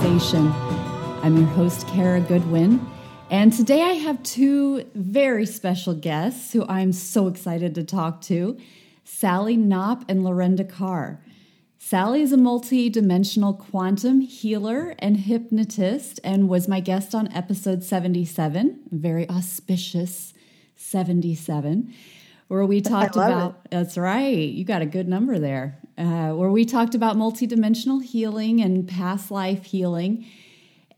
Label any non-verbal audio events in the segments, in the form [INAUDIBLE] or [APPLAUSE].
Conversation. I'm your host, Kara Goodwin, and today I have two very special guests who I'm so excited to talk to Sally Knopp and Lorenda Carr. Sally is a multi-dimensional quantum healer and hypnotist and was my guest on episode 77, very auspicious 77, where we talked about it. that's right, you got a good number there. Uh, where we talked about multidimensional healing and past life healing.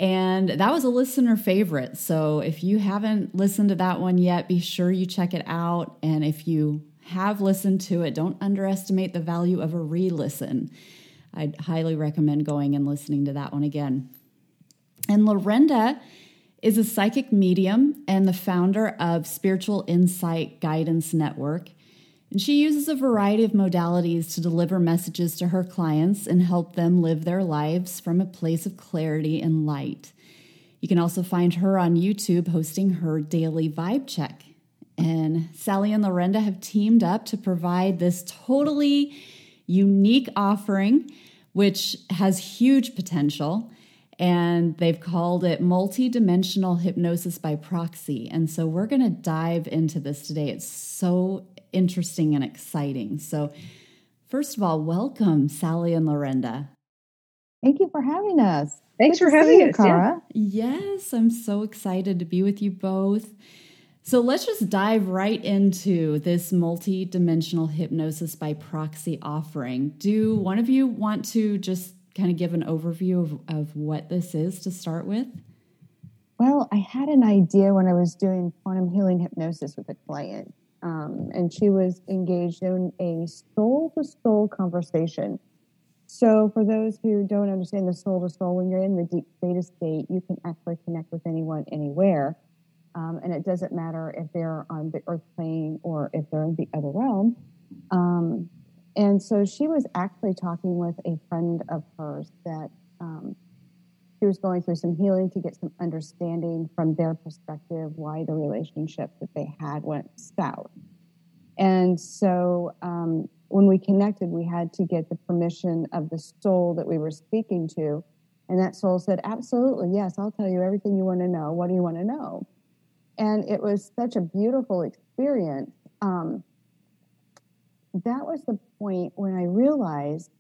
And that was a listener favorite. So if you haven't listened to that one yet, be sure you check it out. And if you have listened to it, don't underestimate the value of a re listen. I'd highly recommend going and listening to that one again. And Lorenda is a psychic medium and the founder of Spiritual Insight Guidance Network. And she uses a variety of modalities to deliver messages to her clients and help them live their lives from a place of clarity and light. You can also find her on YouTube hosting her daily vibe check. And Sally and Lorenda have teamed up to provide this totally unique offering, which has huge potential. And they've called it multi-dimensional hypnosis by proxy. And so we're going to dive into this today. It's so interesting and exciting. So, first of all, welcome, Sally and Lorenda. Thank you for having us. Thanks Good for having see you, us, yeah. Kara. Yes, I'm so excited to be with you both. So, let's just dive right into this multi dimensional hypnosis by proxy offering. Do one of you want to just kind of give an overview of, of what this is to start with? Well, I had an idea when I was doing quantum healing hypnosis with a client, um, and she was engaged in a soul to soul conversation. So, for those who don't understand the soul to soul, when you're in the deep theta state, you can actually connect with anyone anywhere. Um, and it doesn't matter if they're on the earth plane or if they're in the other realm. Um, and so she was actually talking with a friend of hers that um, she was going through some healing to get some understanding from their perspective why the relationship that they had went south. And so um, when we connected, we had to get the permission of the soul that we were speaking to. And that soul said, Absolutely, yes, I'll tell you everything you want to know. What do you want to know? And it was such a beautiful experience. Um, that was the point when I realized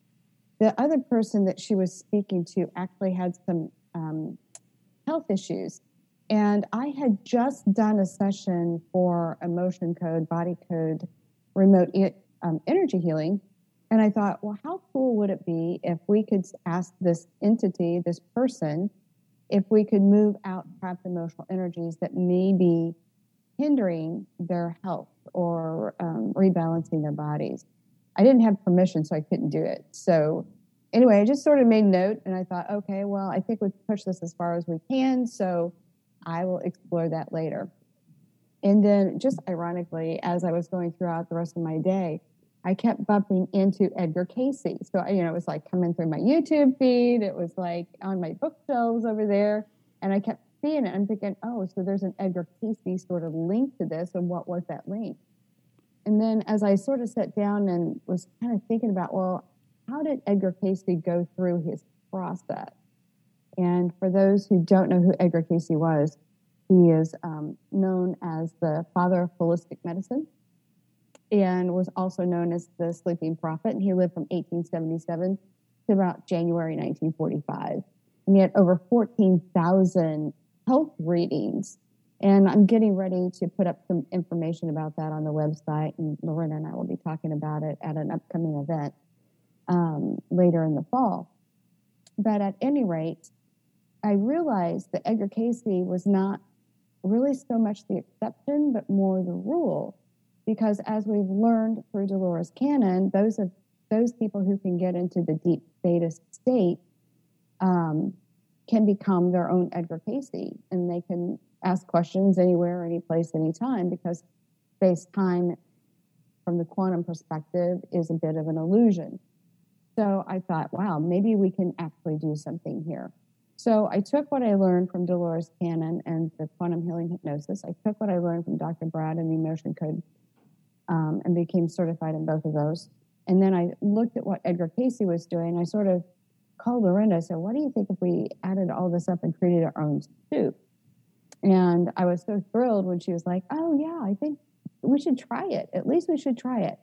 the other person that she was speaking to actually had some um, health issues. And I had just done a session for emotion code, body code, remote e- um, energy healing. And I thought, well, how cool would it be if we could ask this entity, this person, if we could move out trapped emotional energies that may be hindering their health or um, rebalancing their bodies. I didn't have permission, so I couldn't do it. So, anyway, I just sort of made note and I thought, okay, well, I think we've pushed this as far as we can, so I will explore that later. And then, just ironically, as I was going throughout the rest of my day, I kept bumping into Edgar Cayce. So, you know, it was like coming through my YouTube feed, it was like on my bookshelves over there, and I kept seeing it. I'm thinking, oh, so there's an Edgar Cayce sort of link to this, and what was that link? And then as I sort of sat down and was kind of thinking about, well, how did Edgar Cayce go through his process? And for those who don't know who Edgar Cayce was, he is um, known as the father of holistic medicine and was also known as the sleeping prophet. And he lived from 1877 to about January 1945. And he had over 14,000 health readings and I'm getting ready to put up some information about that on the website. And Lorenda and I will be talking about it at an upcoming event um, later in the fall. But at any rate, I realized that Edgar Cayce was not really so much the exception, but more the rule. Because as we've learned through Dolores Cannon, those of those people who can get into the deep theta state um, can become their own Edgar Cayce, and they can ask questions anywhere, any place, anytime, because space time from the quantum perspective is a bit of an illusion. So I thought, wow, maybe we can actually do something here. So I took what I learned from Dolores Cannon and the quantum healing hypnosis. I took what I learned from Dr. Brad and the emotion code um, and became certified in both of those. And then I looked at what Edgar Cayce was doing. I sort of called Lorenda. I said, What do you think if we added all this up and created our own soup? And I was so thrilled when she was like, Oh, yeah, I think we should try it. At least we should try it.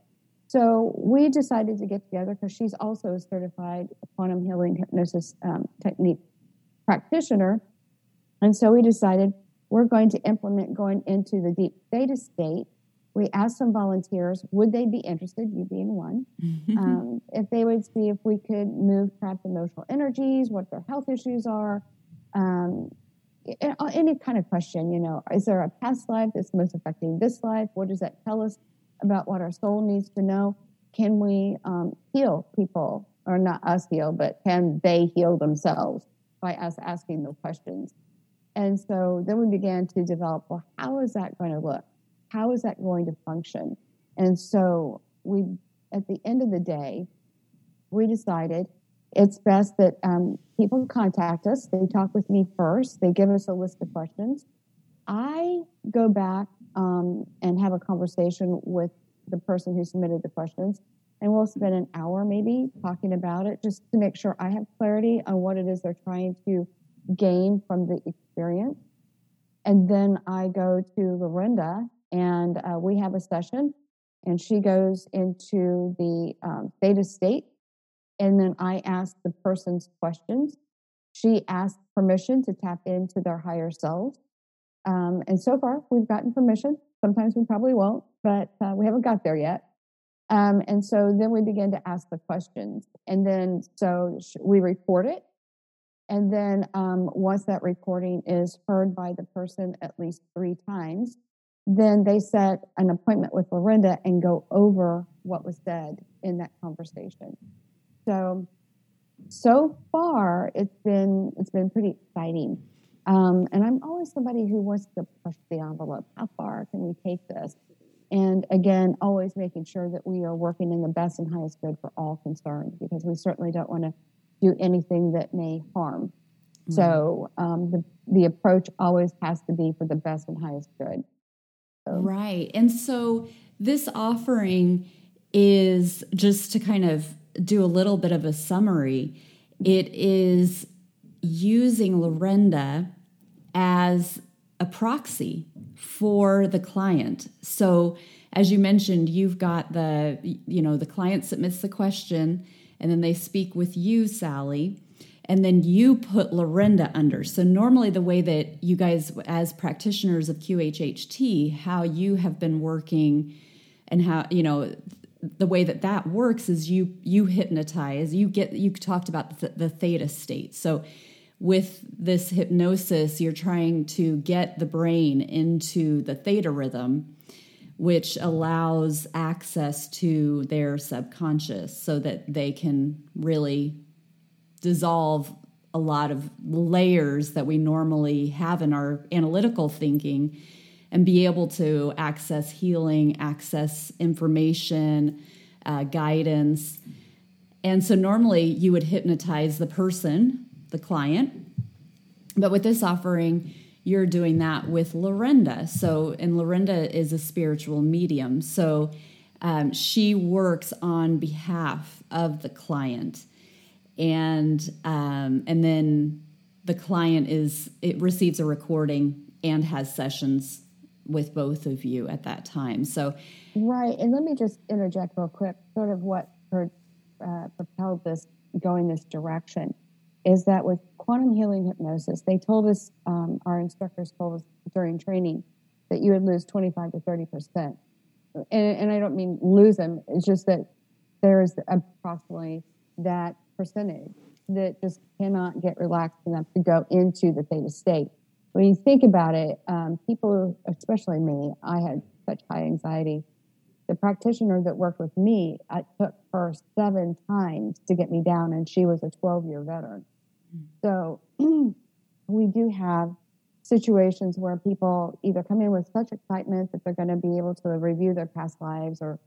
So we decided to get together because she's also a certified quantum healing hypnosis um, technique practitioner. And so we decided we're going to implement going into the deep theta state. We asked some volunteers, would they be interested, you being one, um, if they would see if we could move trapped emotional energies, what their health issues are, um, any kind of question, you know, is there a past life that's most affecting this life? What does that tell us about what our soul needs to know? Can we um, heal people, or not us heal, but can they heal themselves by us asking the questions? And so then we began to develop well, how is that going to look? How is that going to function? And so we, at the end of the day, we decided it's best that um, people contact us. They talk with me first. They give us a list of questions. I go back um, and have a conversation with the person who submitted the questions, and we'll spend an hour maybe talking about it just to make sure I have clarity on what it is they're trying to gain from the experience. And then I go to Lorenda, and uh, we have a session, and she goes into the um, theta state and then I ask the person's questions. She asks permission to tap into their higher selves. Um, and so far, we've gotten permission. Sometimes we probably won't, but uh, we haven't got there yet. Um, and so then we begin to ask the questions. And then so we record it. And then um, once that recording is heard by the person at least three times, then they set an appointment with Lorenda and go over what was said in that conversation. So, so far it's been it's been pretty exciting. Um, and I'm always somebody who wants to push the envelope. How far can we take this? And again, always making sure that we are working in the best and highest good for all concerned, because we certainly don't want to do anything that may harm. Mm-hmm. So um, the the approach always has to be for the best and highest good. Right, and so this offering is just to kind of do a little bit of a summary, it is using Lorenda as a proxy for the client. So, as you mentioned, you've got the, you know, the client submits the question and then they speak with you, Sally, and then you put Lorenda under. So, normally, the way that you guys, as practitioners of QHHT, how you have been working and how, you know, the way that that works is you you hypnotize you get you talked about the, the theta state so with this hypnosis you're trying to get the brain into the theta rhythm which allows access to their subconscious so that they can really dissolve a lot of layers that we normally have in our analytical thinking and be able to access healing, access information, uh, guidance. And so normally you would hypnotize the person, the client. But with this offering, you're doing that with Lorenda. So, and Lorenda is a spiritual medium. So um, she works on behalf of the client. And um, and then the client is it receives a recording and has sessions with both of you at that time. So, right. And let me just interject real quick. Sort of what uh, propelled this going this direction is that with quantum healing hypnosis, they told us um, our instructors told us during training that you would lose twenty five to thirty percent. And, and I don't mean lose them. It's just that there's approximately that percentage that just cannot get relaxed enough to go into the theta state when you think about it, um, people, especially me, I had such high anxiety. The practitioner that worked with me, it took her seven times to get me down, and she was a 12 year veteran. So [CLEARS THROAT] we do have situations where people either come in with such excitement that they're going to be able to review their past lives or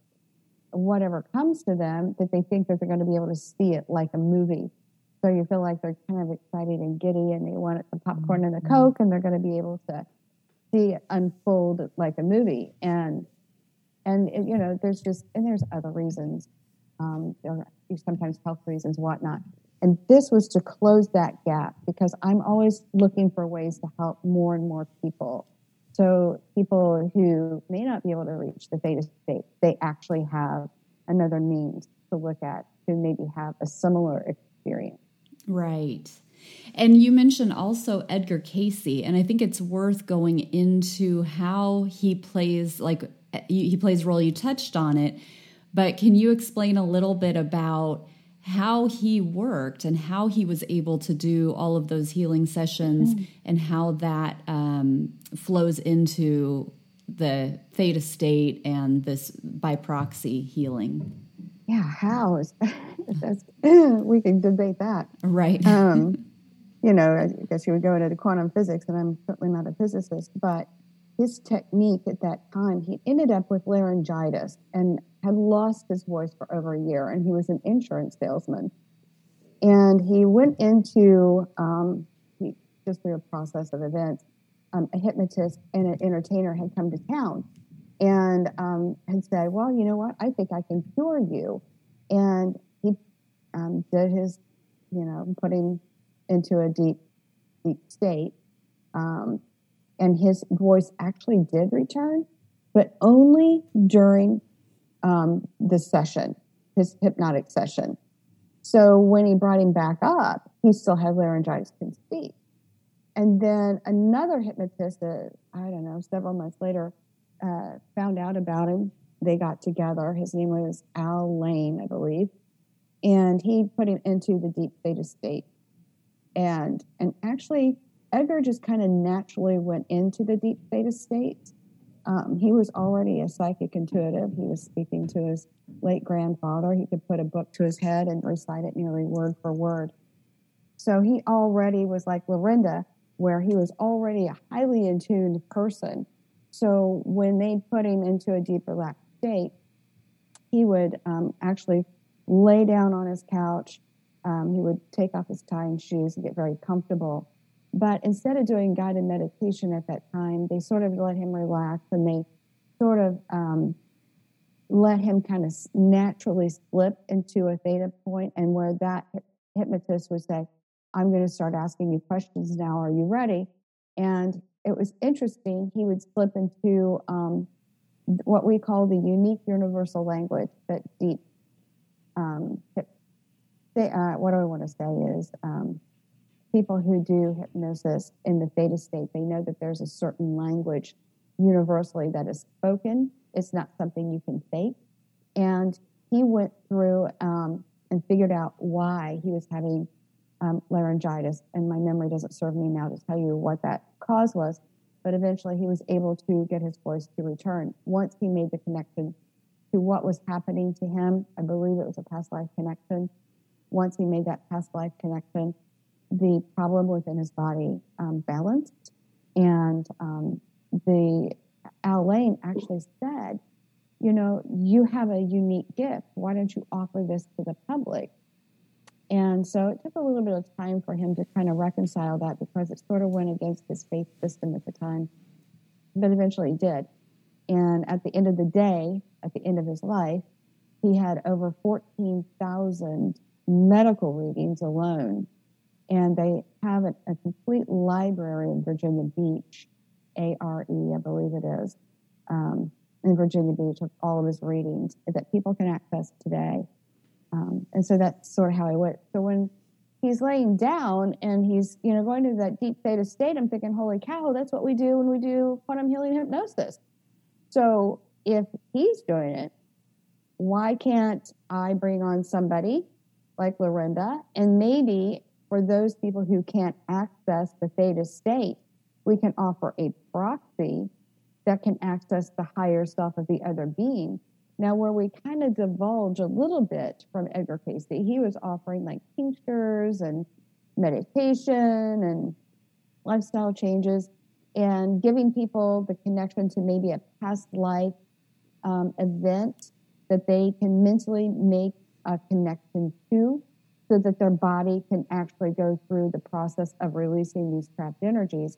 whatever comes to them that they think that they're going to be able to see it like a movie. So you feel like they're kind of excited and giddy and they want the popcorn and the mm-hmm. Coke and they're going to be able to see it unfold like a movie. And, and it, you know, there's just, and there's other reasons. Um, there are sometimes health reasons, whatnot. And this was to close that gap because I'm always looking for ways to help more and more people. So people who may not be able to reach the theta state, they actually have another means to look at to maybe have a similar experience. Right. And you mentioned also Edgar Cayce, and I think it's worth going into how he plays, like he plays role. You touched on it, but can you explain a little bit about how he worked and how he was able to do all of those healing sessions mm. and how that um, flows into the theta state and this by proxy healing? Yeah, how is [LAUGHS] [CLEARS THROAT] we can debate that, right? Um, [LAUGHS] you know, I guess you would go into the quantum physics, and I'm certainly not a physicist, but his technique at that time, he ended up with laryngitis and had lost his voice for over a year, and he was an insurance salesman. And he went into, um, he, just through a process of events, um, a hypnotist and an entertainer had come to town and um, had said, Well, you know what? I think I can cure you. And he um, did his, you know, putting into a deep, deep state. Um, and his voice actually did return, but only during um, the session, his hypnotic session. So when he brought him back up, he still had laryngitis, couldn't speak. And then another hypnotist, uh, I don't know, several months later, uh, found out about him. They got together. His name was Al Layne, I believe. And he put him into the deep theta state and and actually Edgar just kind of naturally went into the deep theta state. Um, he was already a psychic intuitive. He was speaking to his late grandfather. He could put a book to his head and recite it nearly word for word. So he already was like Lorenda, where he was already a highly attuned person. So when they put him into a deep relaxed state, he would um, actually lay down on his couch um, he would take off his tie and shoes and get very comfortable. But instead of doing guided meditation at that time, they sort of let him relax and they sort of um, let him kind of naturally slip into a theta point and where that hypnotist would say, I'm going to start asking you questions now. Are you ready? And it was interesting. He would slip into um, what we call the unique universal language that deep um, they, uh, what I want to say is um, people who do hypnosis in the theta state, they know that there's a certain language universally that is spoken. It's not something you can fake. And he went through um, and figured out why he was having um, laryngitis. And my memory doesn't serve me now to tell you what that cause was. But eventually he was able to get his voice to return once he made the connection to what was happening to him. I believe it was a past life connection once he made that past life connection, the problem within his body um, balanced. And um, the Al Layne actually said, you know, you have a unique gift. Why don't you offer this to the public? And so it took a little bit of time for him to kind of reconcile that because it sort of went against his faith system at the time. But eventually he did. And at the end of the day, at the end of his life, he had over 14,000 medical readings alone. And they have a, a complete library in Virginia Beach, A R E, I believe it is, um, in Virginia Beach of all of his readings that people can access today. Um, and so that's sort of how I went. So when he's laying down and he's, you know, going to that deep theta state, I'm thinking, holy cow, that's what we do when we do quantum healing hypnosis. So if he's doing it, why can't I bring on somebody like Lorenda. And maybe for those people who can't access the theta state, we can offer a proxy that can access the higher self of the other being. Now, where we kind of divulge a little bit from Edgar Cayce, he was offering like tinctures and meditation and lifestyle changes and giving people the connection to maybe a past life um, event that they can mentally make a connection to so that their body can actually go through the process of releasing these trapped energies.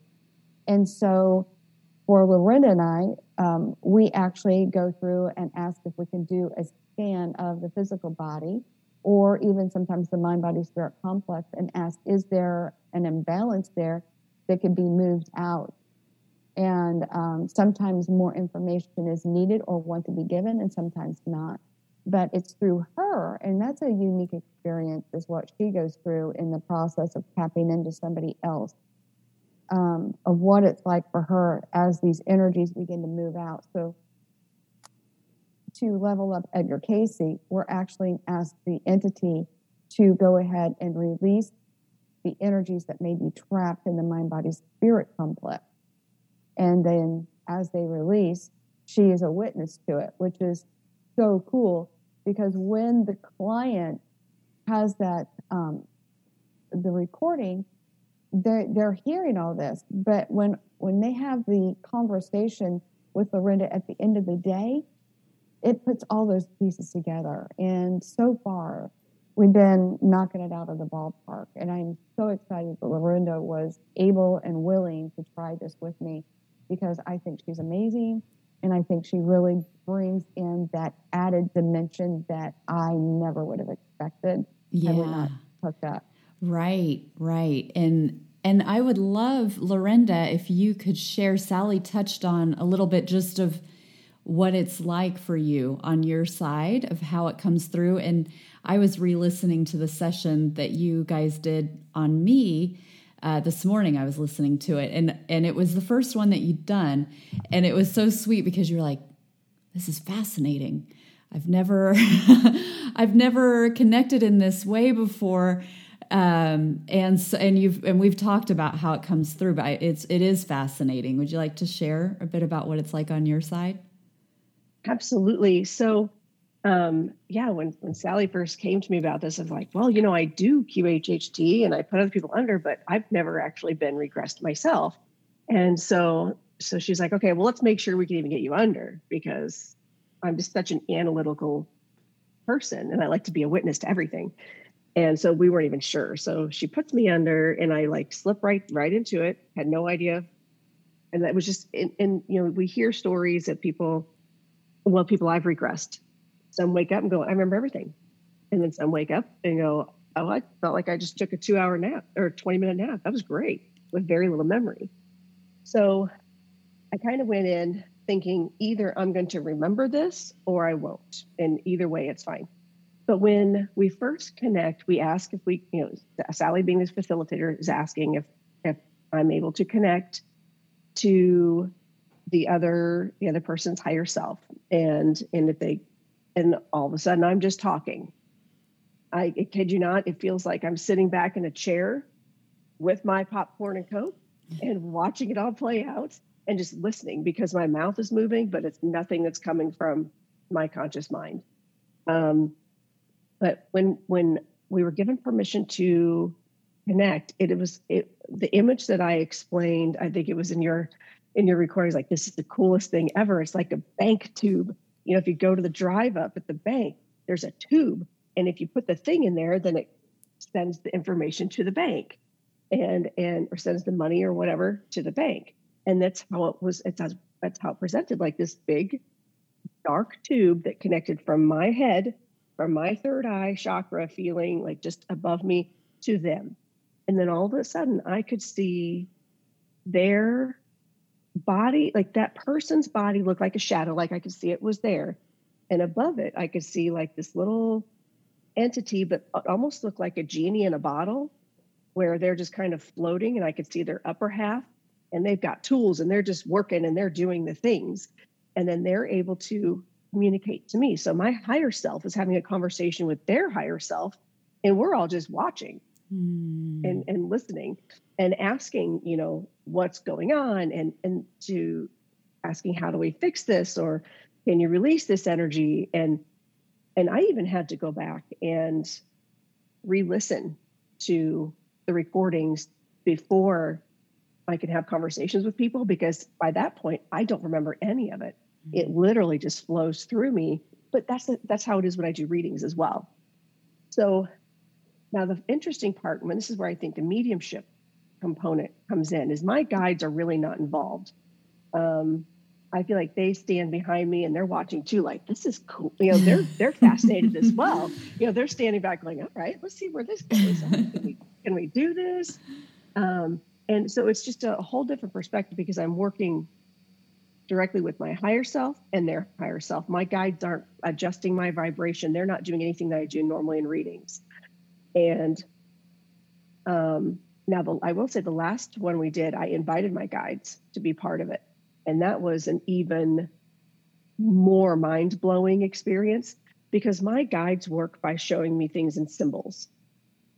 And so for Lorenda and I, um, we actually go through and ask if we can do a scan of the physical body or even sometimes the mind body spirit complex and ask, is there an imbalance there that could be moved out? And um, sometimes more information is needed or want to be given, and sometimes not. But it's through her, and that's a unique experience, is what she goes through in the process of tapping into somebody else, um, of what it's like for her as these energies begin to move out. So to level up Edgar Cayce, we're actually asked the entity to go ahead and release the energies that may be trapped in the mind body spirit complex. And then as they release, she is a witness to it, which is so cool because when the client has that, um, the recording, they're, they're hearing all this. But when, when they have the conversation with Lorenda at the end of the day, it puts all those pieces together. And so far, we've been knocking it out of the ballpark. And I'm so excited that Lorenda was able and willing to try this with me because I think she's amazing. And I think she really brings in that added dimension that I never would have expected. Yeah. I would not hooked up. Right, right. And and I would love, Lorenda, if you could share. Sally touched on a little bit just of what it's like for you on your side of how it comes through. And I was re listening to the session that you guys did on me. Uh, this morning I was listening to it and and it was the first one that you'd done and it was so sweet because you're like this is fascinating. I've never [LAUGHS] I've never connected in this way before. Um, and so, and you've and we've talked about how it comes through but it's it is fascinating. Would you like to share a bit about what it's like on your side? Absolutely. So, um, yeah, when when Sally first came to me about this, I was like, well, you know, I do QHHT and I put other people under, but I've never actually been regressed myself. And so, so she's like, okay, well, let's make sure we can even get you under because I'm just such an analytical person and I like to be a witness to everything. And so we weren't even sure. So she puts me under and I like slip right right into it. Had no idea. And that was just and, and you know, we hear stories that people well, people I've regressed. Some wake up and go, I remember everything. And then some wake up and go, oh, I felt like I just took a two hour nap or 20 minute nap. That was great with very little memory. So I kind of went in thinking either I'm going to remember this or I won't. And either way, it's fine. But when we first connect, we ask if we, you know, Sally being this facilitator is asking if if I'm able to connect to the other the other person's higher self and and if they and all of a sudden i'm just talking. I, I kid you not it feels like i'm sitting back in a chair with my popcorn and coke and watching it all play out and just listening because my mouth is moving but it's nothing that's coming from my conscious mind. Um, but when when we were given permission to connect it, it was it, the image that i explained i think it was in your in your recordings like this is the coolest thing ever. It's like a bank tube you know if you go to the drive up at the bank there's a tube and if you put the thing in there then it sends the information to the bank and and or sends the money or whatever to the bank. And that's how it was it's that's how it presented like this big dark tube that connected from my head from my third eye chakra feeling like just above me to them. And then all of a sudden i could see their body, like that person's body looked like a shadow, like I could see it was there. And above it, I could see like this little entity, but almost looked like a genie in a bottle where they're just kind of floating and I could see their upper half and they've got tools and they're just working and they're doing the things. And then they're able to communicate to me. So my higher self is having a conversation with their higher self and we're all just watching mm. and, and listening and asking, you know, what's going on and and to asking how do we fix this or can you release this energy and and I even had to go back and re-listen to the recordings before I could have conversations with people because by that point I don't remember any of it. Mm-hmm. It literally just flows through me. But that's the, that's how it is when I do readings as well. So now the interesting part, and this is where I think the mediumship component comes in is my guides are really not involved. Um, I feel like they stand behind me and they're watching too, like this is cool. You know, they're they're [LAUGHS] fascinated as well. You know, they're standing back going, all right, let's see where this goes. Can we, can we do this? Um, and so it's just a whole different perspective because I'm working directly with my higher self and their higher self. My guides aren't adjusting my vibration. They're not doing anything that I do normally in readings. And um, now, the, I will say the last one we did, I invited my guides to be part of it. And that was an even more mind blowing experience because my guides work by showing me things in symbols.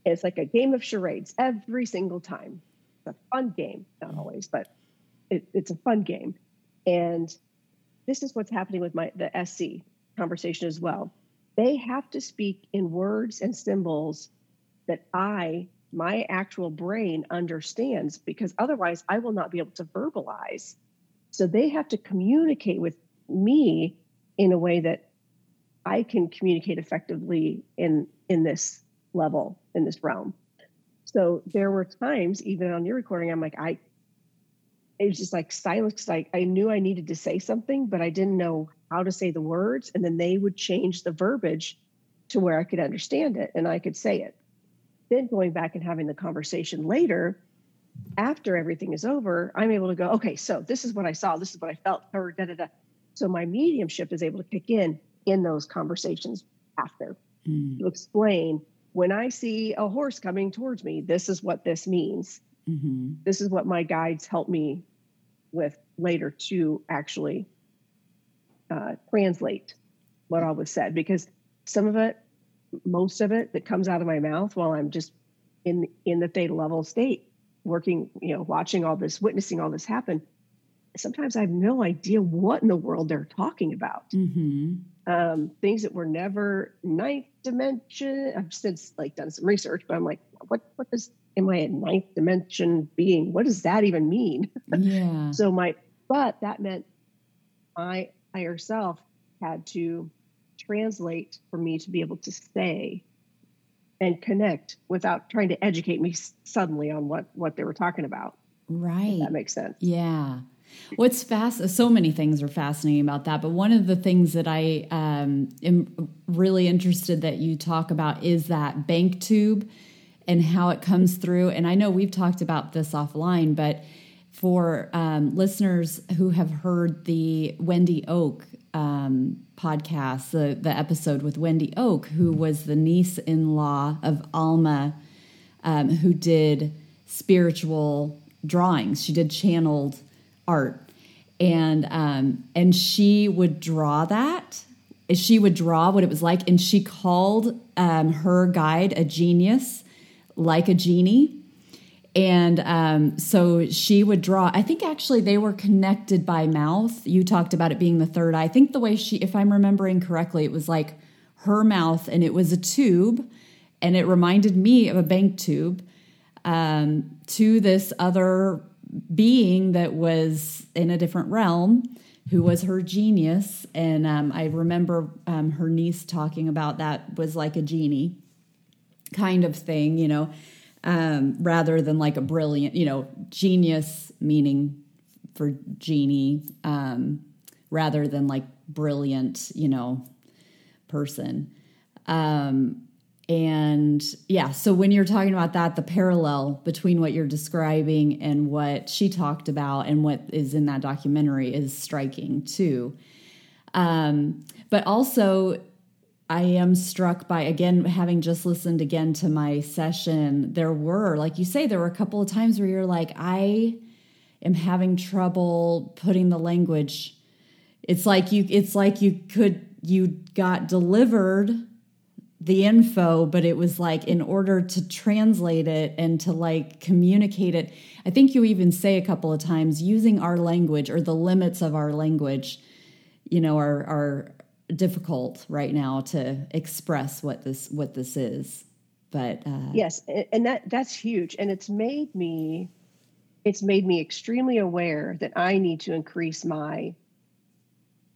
It's like a game of charades every single time. It's a fun game, not always, but it, it's a fun game. And this is what's happening with my the SC conversation as well. They have to speak in words and symbols that I, my actual brain, understands because otherwise I will not be able to verbalize. So they have to communicate with me in a way that I can communicate effectively in in this level, in this realm. So there were times, even on your recording, I'm like, I it was just like silence. Like I knew I needed to say something, but I didn't know how to say the words. And then they would change the verbiage to where I could understand it and I could say it. Then going back and having the conversation later, after everything is over, I'm able to go, okay, so this is what I saw, this is what I felt, or da da da. So my mediumship is able to kick in in those conversations after mm. to explain when I see a horse coming towards me, this is what this means. Mm-hmm. This is what my guides help me with later to actually uh, translate what all was said because some of it, most of it that comes out of my mouth while I'm just in in the theta level state, working, you know, watching all this, witnessing all this happen. Sometimes I have no idea what in the world they're talking about. Mm-hmm. Um, things that were never ninth dimension. I've since like done some research, but I'm like, what what does am I a ninth dimension being? What does that even mean? Yeah. [LAUGHS] so my, but that meant my higher self had to translate for me to be able to say and connect without trying to educate me suddenly on what what they were talking about. Right. that makes sense. Yeah. What's fast? So many things are fascinating about that, but one of the things that I um, am really interested that you talk about is that bank tube and how it comes through. And I know we've talked about this offline, but for um, listeners who have heard the Wendy Oke um, podcast, the, the episode with Wendy Oke, who was the niece in law of Alma, um, who did spiritual drawings. She did channeled art. And um, and she would draw that. She would draw what it was like, and she called um, her guide a genius like a genie. And um, so she would draw. I think actually they were connected by mouth. You talked about it being the third eye. I think the way she, if I'm remembering correctly, it was like her mouth and it was a tube and it reminded me of a bank tube um, to this other being that was in a different realm who was her genius. And um, I remember um, her niece talking about that was like a genie kind of thing, you know, um, rather than like a brilliant, you know, genius meaning for genie, um, rather than like brilliant, you know, person. Um, and yeah, so when you're talking about that, the parallel between what you're describing and what she talked about and what is in that documentary is striking too. Um, but also, I am struck by, again, having just listened again to my session, there were, like you say, there were a couple of times where you're like, I am having trouble putting the language. It's like you, it's like you could, you got delivered the info, but it was like in order to translate it and to like communicate it. I think you even say a couple of times using our language or the limits of our language, you know, our, are, difficult right now to express what this what this is but uh, yes and that that's huge and it's made me it's made me extremely aware that i need to increase my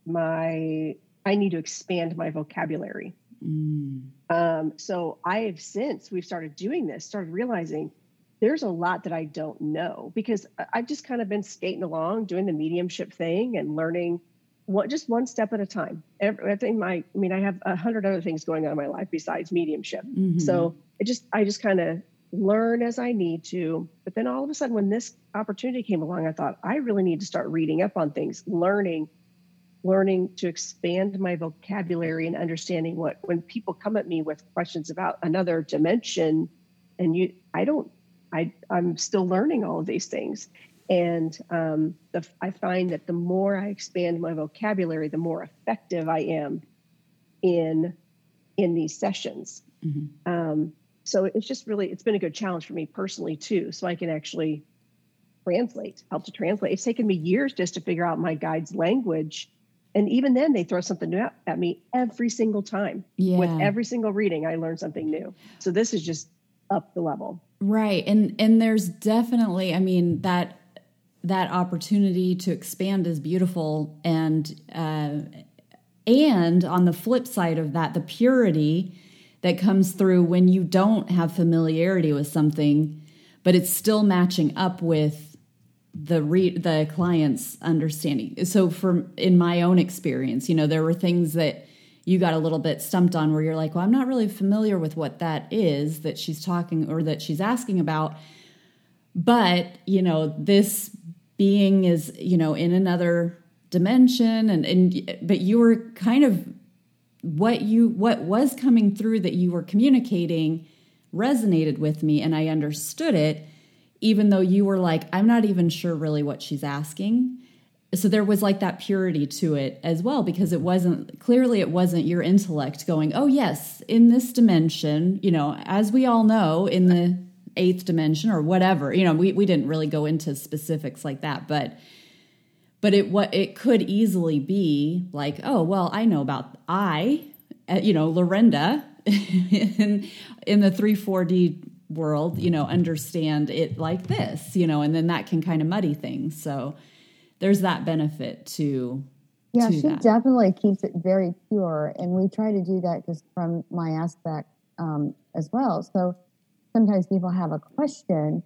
my i need to expand my vocabulary mm. um, so i have since we've started doing this started realizing there's a lot that I don't know because I've just kind of been skating along, doing the mediumship thing and learning what just one step at a time. Every, I think my, I mean, I have a hundred other things going on in my life besides mediumship. Mm-hmm. So it just, I just kind of learn as I need to. But then all of a sudden, when this opportunity came along, I thought I really need to start reading up on things, learning, learning to expand my vocabulary and understanding what when people come at me with questions about another dimension, and you, I don't, I, I'm still learning all of these things. And um, the, I find that the more I expand my vocabulary, the more effective I am in in these sessions. Mm-hmm. Um, so it's just really it's been a good challenge for me personally too so i can actually translate help to translate it's taken me years just to figure out my guide's language and even then they throw something new at me every single time yeah. with every single reading i learn something new so this is just up the level right and and there's definitely i mean that that opportunity to expand is beautiful and uh and on the flip side of that the purity that comes through when you don't have familiarity with something, but it's still matching up with the re- the client's understanding. So for in my own experience, you know, there were things that you got a little bit stumped on where you're like, well, I'm not really familiar with what that is that she's talking or that she's asking about. But, you know, this being is, you know, in another dimension and and but you were kind of what you what was coming through that you were communicating resonated with me and I understood it even though you were like I'm not even sure really what she's asking. So there was like that purity to it as well because it wasn't clearly it wasn't your intellect going oh yes in this dimension you know as we all know in the eighth dimension or whatever. You know we, we didn't really go into specifics like that but but it what it could easily be like oh well i know about i uh, you know Lorenda [LAUGHS] in in the 3 4d world you know understand it like this you know and then that can kind of muddy things. So there's that benefit to yeah she that. definitely keeps it very pure and we try to do that just from my aspect um, as well. So sometimes people have a question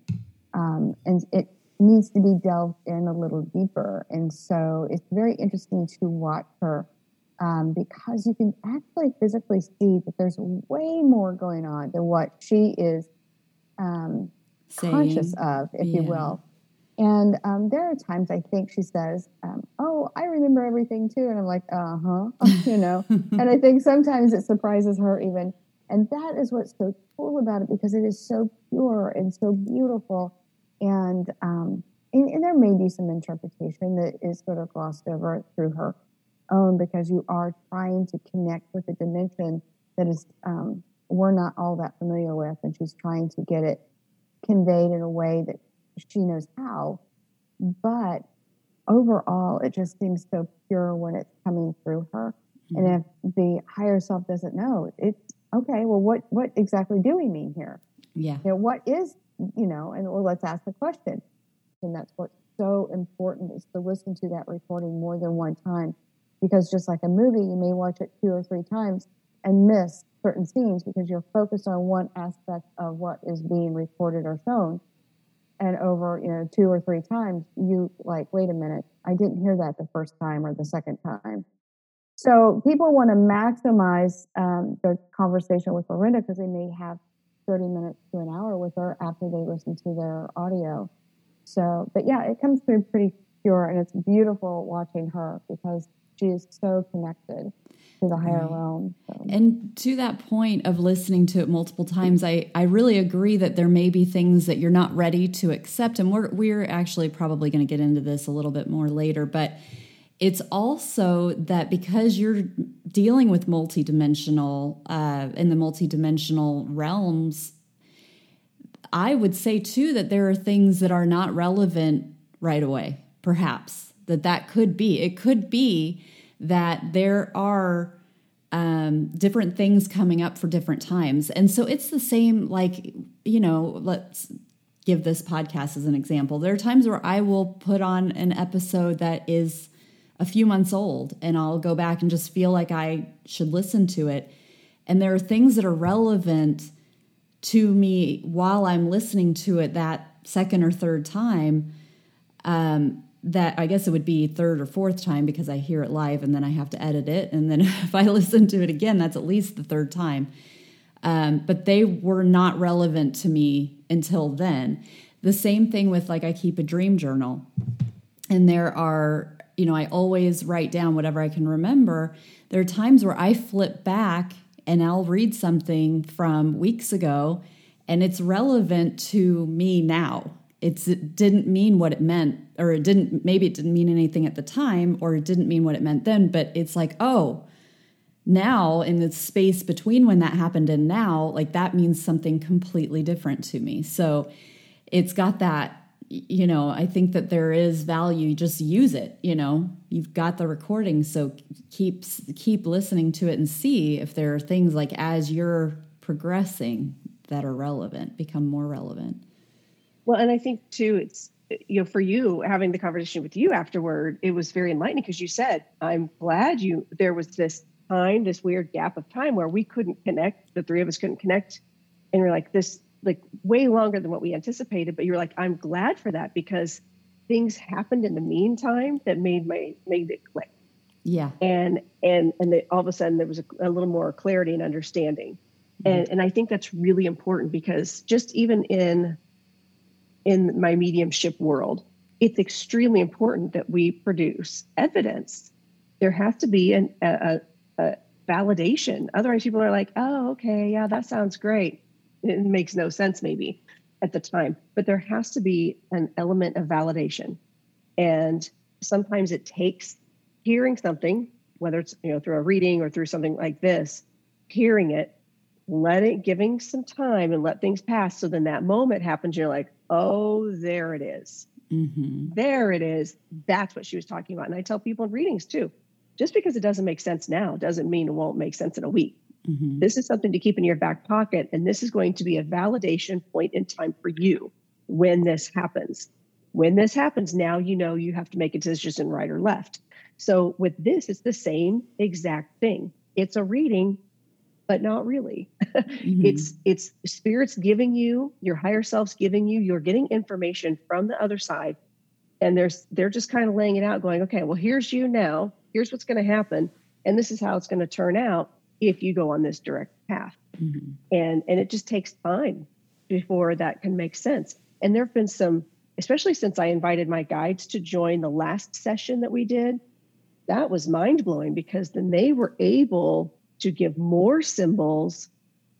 um, and it needs to be delved in a little deeper. And so it's very interesting to watch her um, because you can actually physically see that there's way more going on than what she is um, conscious of, if yeah. you will. And um, there are times I think she says, um, "Oh, I remember everything too," and I'm like, "Uh huh," [LAUGHS] you know. [LAUGHS] and I think sometimes it surprises her even, and that is what's so cool about it because it is so pure and so beautiful and, um, and, and there may be some interpretation that is sort of glossed over through her own because you are trying to connect with a dimension that is um, we're not all that familiar with, and she's trying to get it conveyed in a way that she knows how. But overall, it just seems so pure when it's coming through her. Mm-hmm. And if the higher self doesn't know, it's okay. Well, what what exactly do we mean here? Yeah. You know, what is you know, and well, let's ask the question. And that's what's so important is to listen to that recording more than one time. Because just like a movie, you may watch it two or three times and miss certain scenes because you're focused on one aspect of what is being recorded or shown. And over, you know, two or three times, you like, wait a minute, I didn't hear that the first time or the second time. So people want to maximize um, their conversation with Lorenda because they may have 30 minutes to an hour with her after they listen to their audio. So, but yeah, it comes through pretty pure and it's beautiful watching her because she is so connected to the higher right. realm. So. And to that point of listening to it multiple times, I, I really agree that there may be things that you're not ready to accept. And we're, we're actually probably going to get into this a little bit more later, but it's also that because you're dealing with multidimensional uh, in the multidimensional realms, I would say too that there are things that are not relevant right away. Perhaps that that could be. It could be that there are um, different things coming up for different times, and so it's the same. Like you know, let's give this podcast as an example. There are times where I will put on an episode that is a few months old and I'll go back and just feel like I should listen to it. And there are things that are relevant to me while I'm listening to it that second or third time. Um, that I guess it would be third or fourth time because I hear it live and then I have to edit it. And then [LAUGHS] if I listen to it again, that's at least the third time. Um, but they were not relevant to me until then. The same thing with like I keep a dream journal, and there are, you know, I always write down whatever I can remember. There are times where I flip back and I'll read something from weeks ago and it's relevant to me now it's, it didn't mean what it meant, or it didn't, maybe it didn't mean anything at the time, or it didn't mean what it meant then, but it's like, oh, now in the space between when that happened and now, like that means something completely different to me. So it's got that, you know, I think that there is value. Just use it, you know, you've got the recording. So keep, keep listening to it and see if there are things like as you're progressing that are relevant, become more relevant. Well, and I think too, it's you know, for you having the conversation with you afterward, it was very enlightening because you said, "I'm glad you." There was this time, this weird gap of time where we couldn't connect. The three of us couldn't connect, and we're like this, like way longer than what we anticipated. But you're like, "I'm glad for that because things happened in the meantime that made my made it click." Yeah, and and and they, all of a sudden there was a, a little more clarity and understanding, mm-hmm. and and I think that's really important because just even in in my mediumship world, it's extremely important that we produce evidence. There has to be an, a, a, validation. Otherwise, people are like, oh, okay, yeah, that sounds great. It makes no sense, maybe at the time, but there has to be an element of validation. And sometimes it takes hearing something, whether it's you know through a reading or through something like this, hearing it, let it giving some time and let things pass. So then that moment happens, you're like, oh, there it is. Mm-hmm. There it is. That's what she was talking about. And I tell people in readings too just because it doesn't make sense now doesn't mean it won't make sense in a week. Mm-hmm. This is something to keep in your back pocket. And this is going to be a validation point in time for you when this happens. When this happens, now you know you have to make a decision right or left. So with this, it's the same exact thing. It's a reading but not really. [LAUGHS] Mm-hmm. it's it's spirits giving you, your higher self's giving you, you're getting information from the other side. And there's they're just kind of laying it out, going, okay, well, here's you now, here's what's going to happen, and this is how it's going to turn out if you go on this direct path. Mm-hmm. And and it just takes time before that can make sense. And there have been some, especially since I invited my guides to join the last session that we did, that was mind blowing because then they were able to give more symbols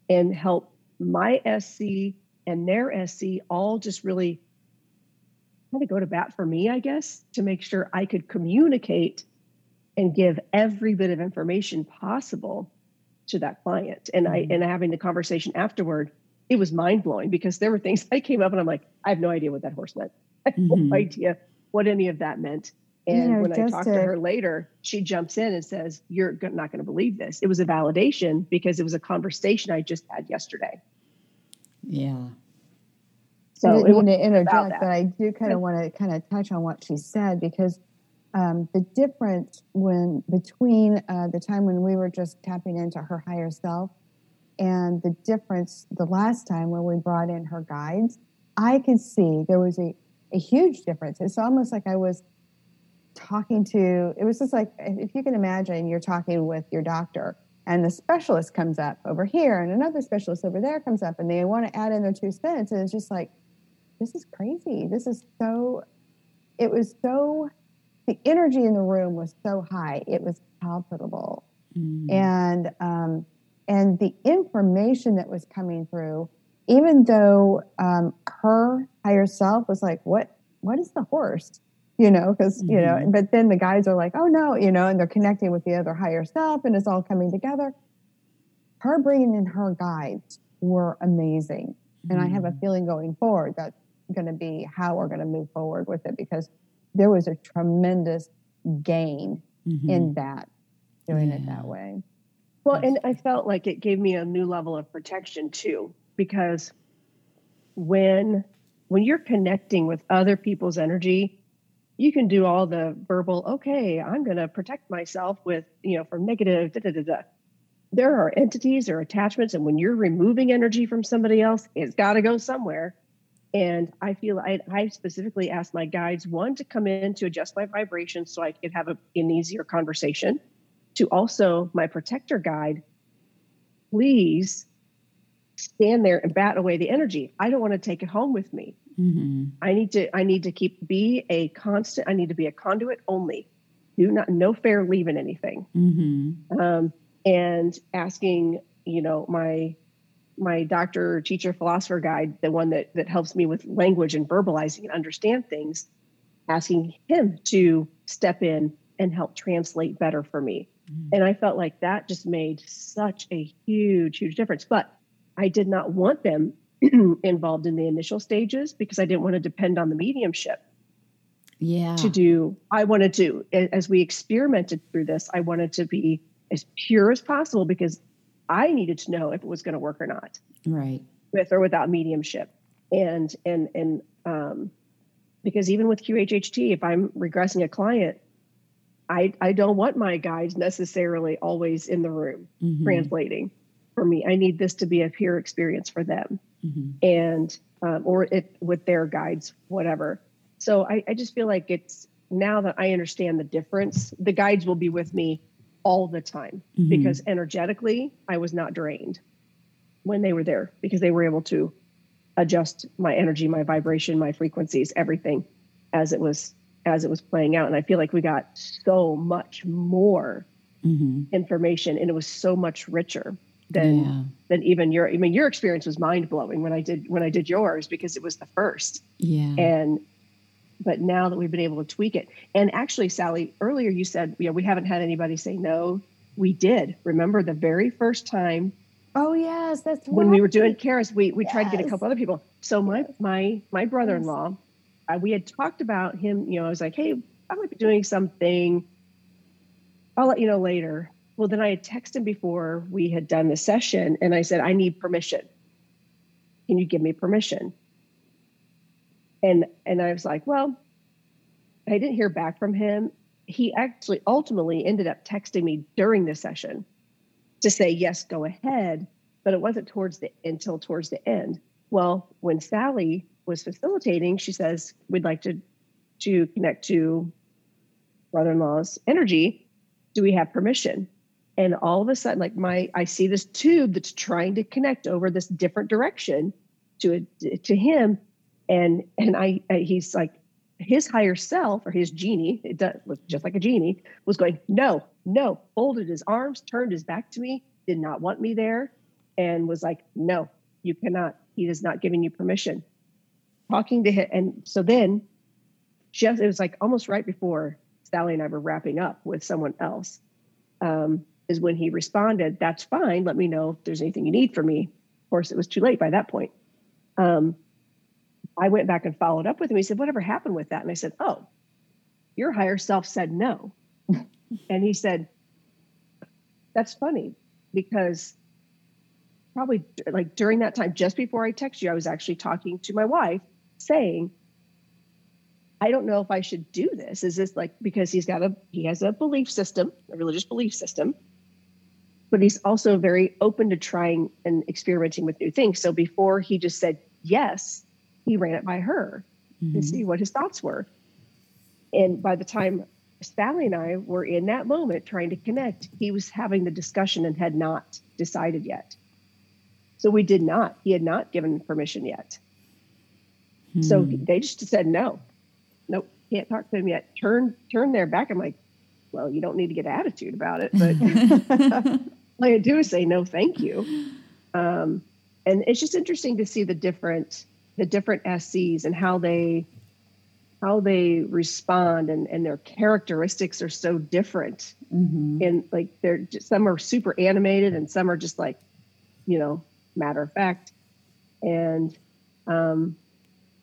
and help my SC and their SC all just really kind of go to bat for me, I guess, to make sure I could communicate and give every bit of information possible to that client. And I mm-hmm. and having the conversation afterward, it was mind blowing because there were things [LAUGHS] I came up and I'm like, I have no idea what that horse meant. [LAUGHS] I have mm-hmm. no idea what any of that meant. And when I talk to, to her later, she jumps in and says, You're not going to believe this. It was a validation because it was a conversation I just had yesterday. Yeah. So I didn't to interject, but I do kind of want to kind of touch on what she said because um, the difference when between uh, the time when we were just tapping into her higher self and the difference the last time when we brought in her guides, I could see there was a, a huge difference. It's almost like I was talking to, it was just like, if you can imagine, you're talking with your doctor and the specialist comes up over here and another specialist over there comes up and they want to add in their two cents. And it's just like, this is crazy. This is so, it was so, the energy in the room was so high. It was palpable. Mm. And, um, and the information that was coming through, even though um, her higher self was like, what, what is the horse? you know, because, mm-hmm. you know, mm-hmm. but then the guys are like, oh no, you know, and they're connecting with the other higher self and it's all coming together. Her bringing in her guides were amazing. Mm-hmm. And I have a mm-hmm. feeling going forward that's going to be how we're going to move forward with it because there was a tremendous gain mm-hmm. in that, doing yeah. it that way. Well, and I felt like it gave me a new level of protection too, because when when you're connecting with other people's energy, you can do all the verbal, okay, I'm going to protect myself with, you know, from negative, da, da, da, da. there are entities or attachments, and when you're removing energy from somebody else, it's got to go somewhere. And I feel I, I specifically asked my guides one to come in to adjust my vibration so I could have a, an easier conversation. To also my protector guide, please stand there and bat away the energy. I don't want to take it home with me. Mm-hmm. I need to I need to keep be a constant. I need to be a conduit only. Do not no fair leaving anything. Mm-hmm. Um, and asking, you know, my my doctor, teacher, philosopher guide, the one that that helps me with language and verbalizing and understand things, asking him to step in and help translate better for me. Mm-hmm. And I felt like that just made such a huge, huge difference. But I did not want them [CLEARS THROAT] involved in the initial stages because I didn't want to depend on the mediumship. Yeah. To do, I wanted to, as we experimented through this, I wanted to be as pure as possible because I needed to know if it was going to work or not. Right. With or without mediumship. And, and, and, um, because even with QHHT, if I'm regressing a client, I, I don't want my guides necessarily always in the room mm-hmm. translating for me. I need this to be a peer experience for them, mm-hmm. and um, or it with their guides, whatever. So I, I just feel like it's now that I understand the difference. The guides will be with me all the time mm-hmm. because energetically I was not drained when they were there because they were able to adjust my energy, my vibration, my frequencies, everything as it was as it was playing out. And I feel like we got so much more mm-hmm. information and it was so much richer than yeah. than even your I mean your experience was mind blowing when I did when I did yours because it was the first. Yeah. And but now that we've been able to tweak it. And actually, Sally, earlier you said, you know, we haven't had anybody say no. We did. Remember the very first time Oh yes, that's when right. we were doing Kara's. We we yes. tried to get a couple other people. So my my my brother in law, uh, we had talked about him. You know, I was like, hey, I might be doing something. I'll let you know later. Well, then I had texted him before we had done the session, and I said, I need permission. Can you give me permission? And and I was like, well, I didn't hear back from him. He actually ultimately ended up texting me during the session to say yes, go ahead, but it wasn't towards the until towards the end. Well, when Sally was facilitating, she says, We'd like to to connect to brother-in-law's energy. Do we have permission? and all of a sudden like my i see this tube that's trying to connect over this different direction to to him and and I, I he's like his higher self or his genie it does look just like a genie was going no no folded his arms turned his back to me did not want me there and was like no you cannot he is not giving you permission talking to him and so then just it was like almost right before sally and i were wrapping up with someone else um, is when he responded, That's fine. Let me know if there's anything you need from me. Of course, it was too late by that point. Um, I went back and followed up with him. He said, Whatever happened with that? And I said, Oh, your higher self said no. [LAUGHS] and he said, That's funny because probably like during that time, just before I text you, I was actually talking to my wife saying, I don't know if I should do this. Is this like because he's got a he has a belief system, a religious belief system, but he's also very open to trying and experimenting with new things. So before he just said yes, he ran it by her mm-hmm. to see what his thoughts were. And by the time Sally and I were in that moment trying to connect, he was having the discussion and had not decided yet. So we did not, he had not given permission yet. Mm-hmm. So hmm. they just said no. Nope, can't talk to him yet. Turn turn their back. I'm like, well, you don't need to get attitude about it, but [LAUGHS] all I do is say no, thank you. Um, and it's just interesting to see the different the different SCs and how they how they respond and, and their characteristics are so different. Mm-hmm. And like they're just, some are super animated and some are just like, you know, matter of fact. And um,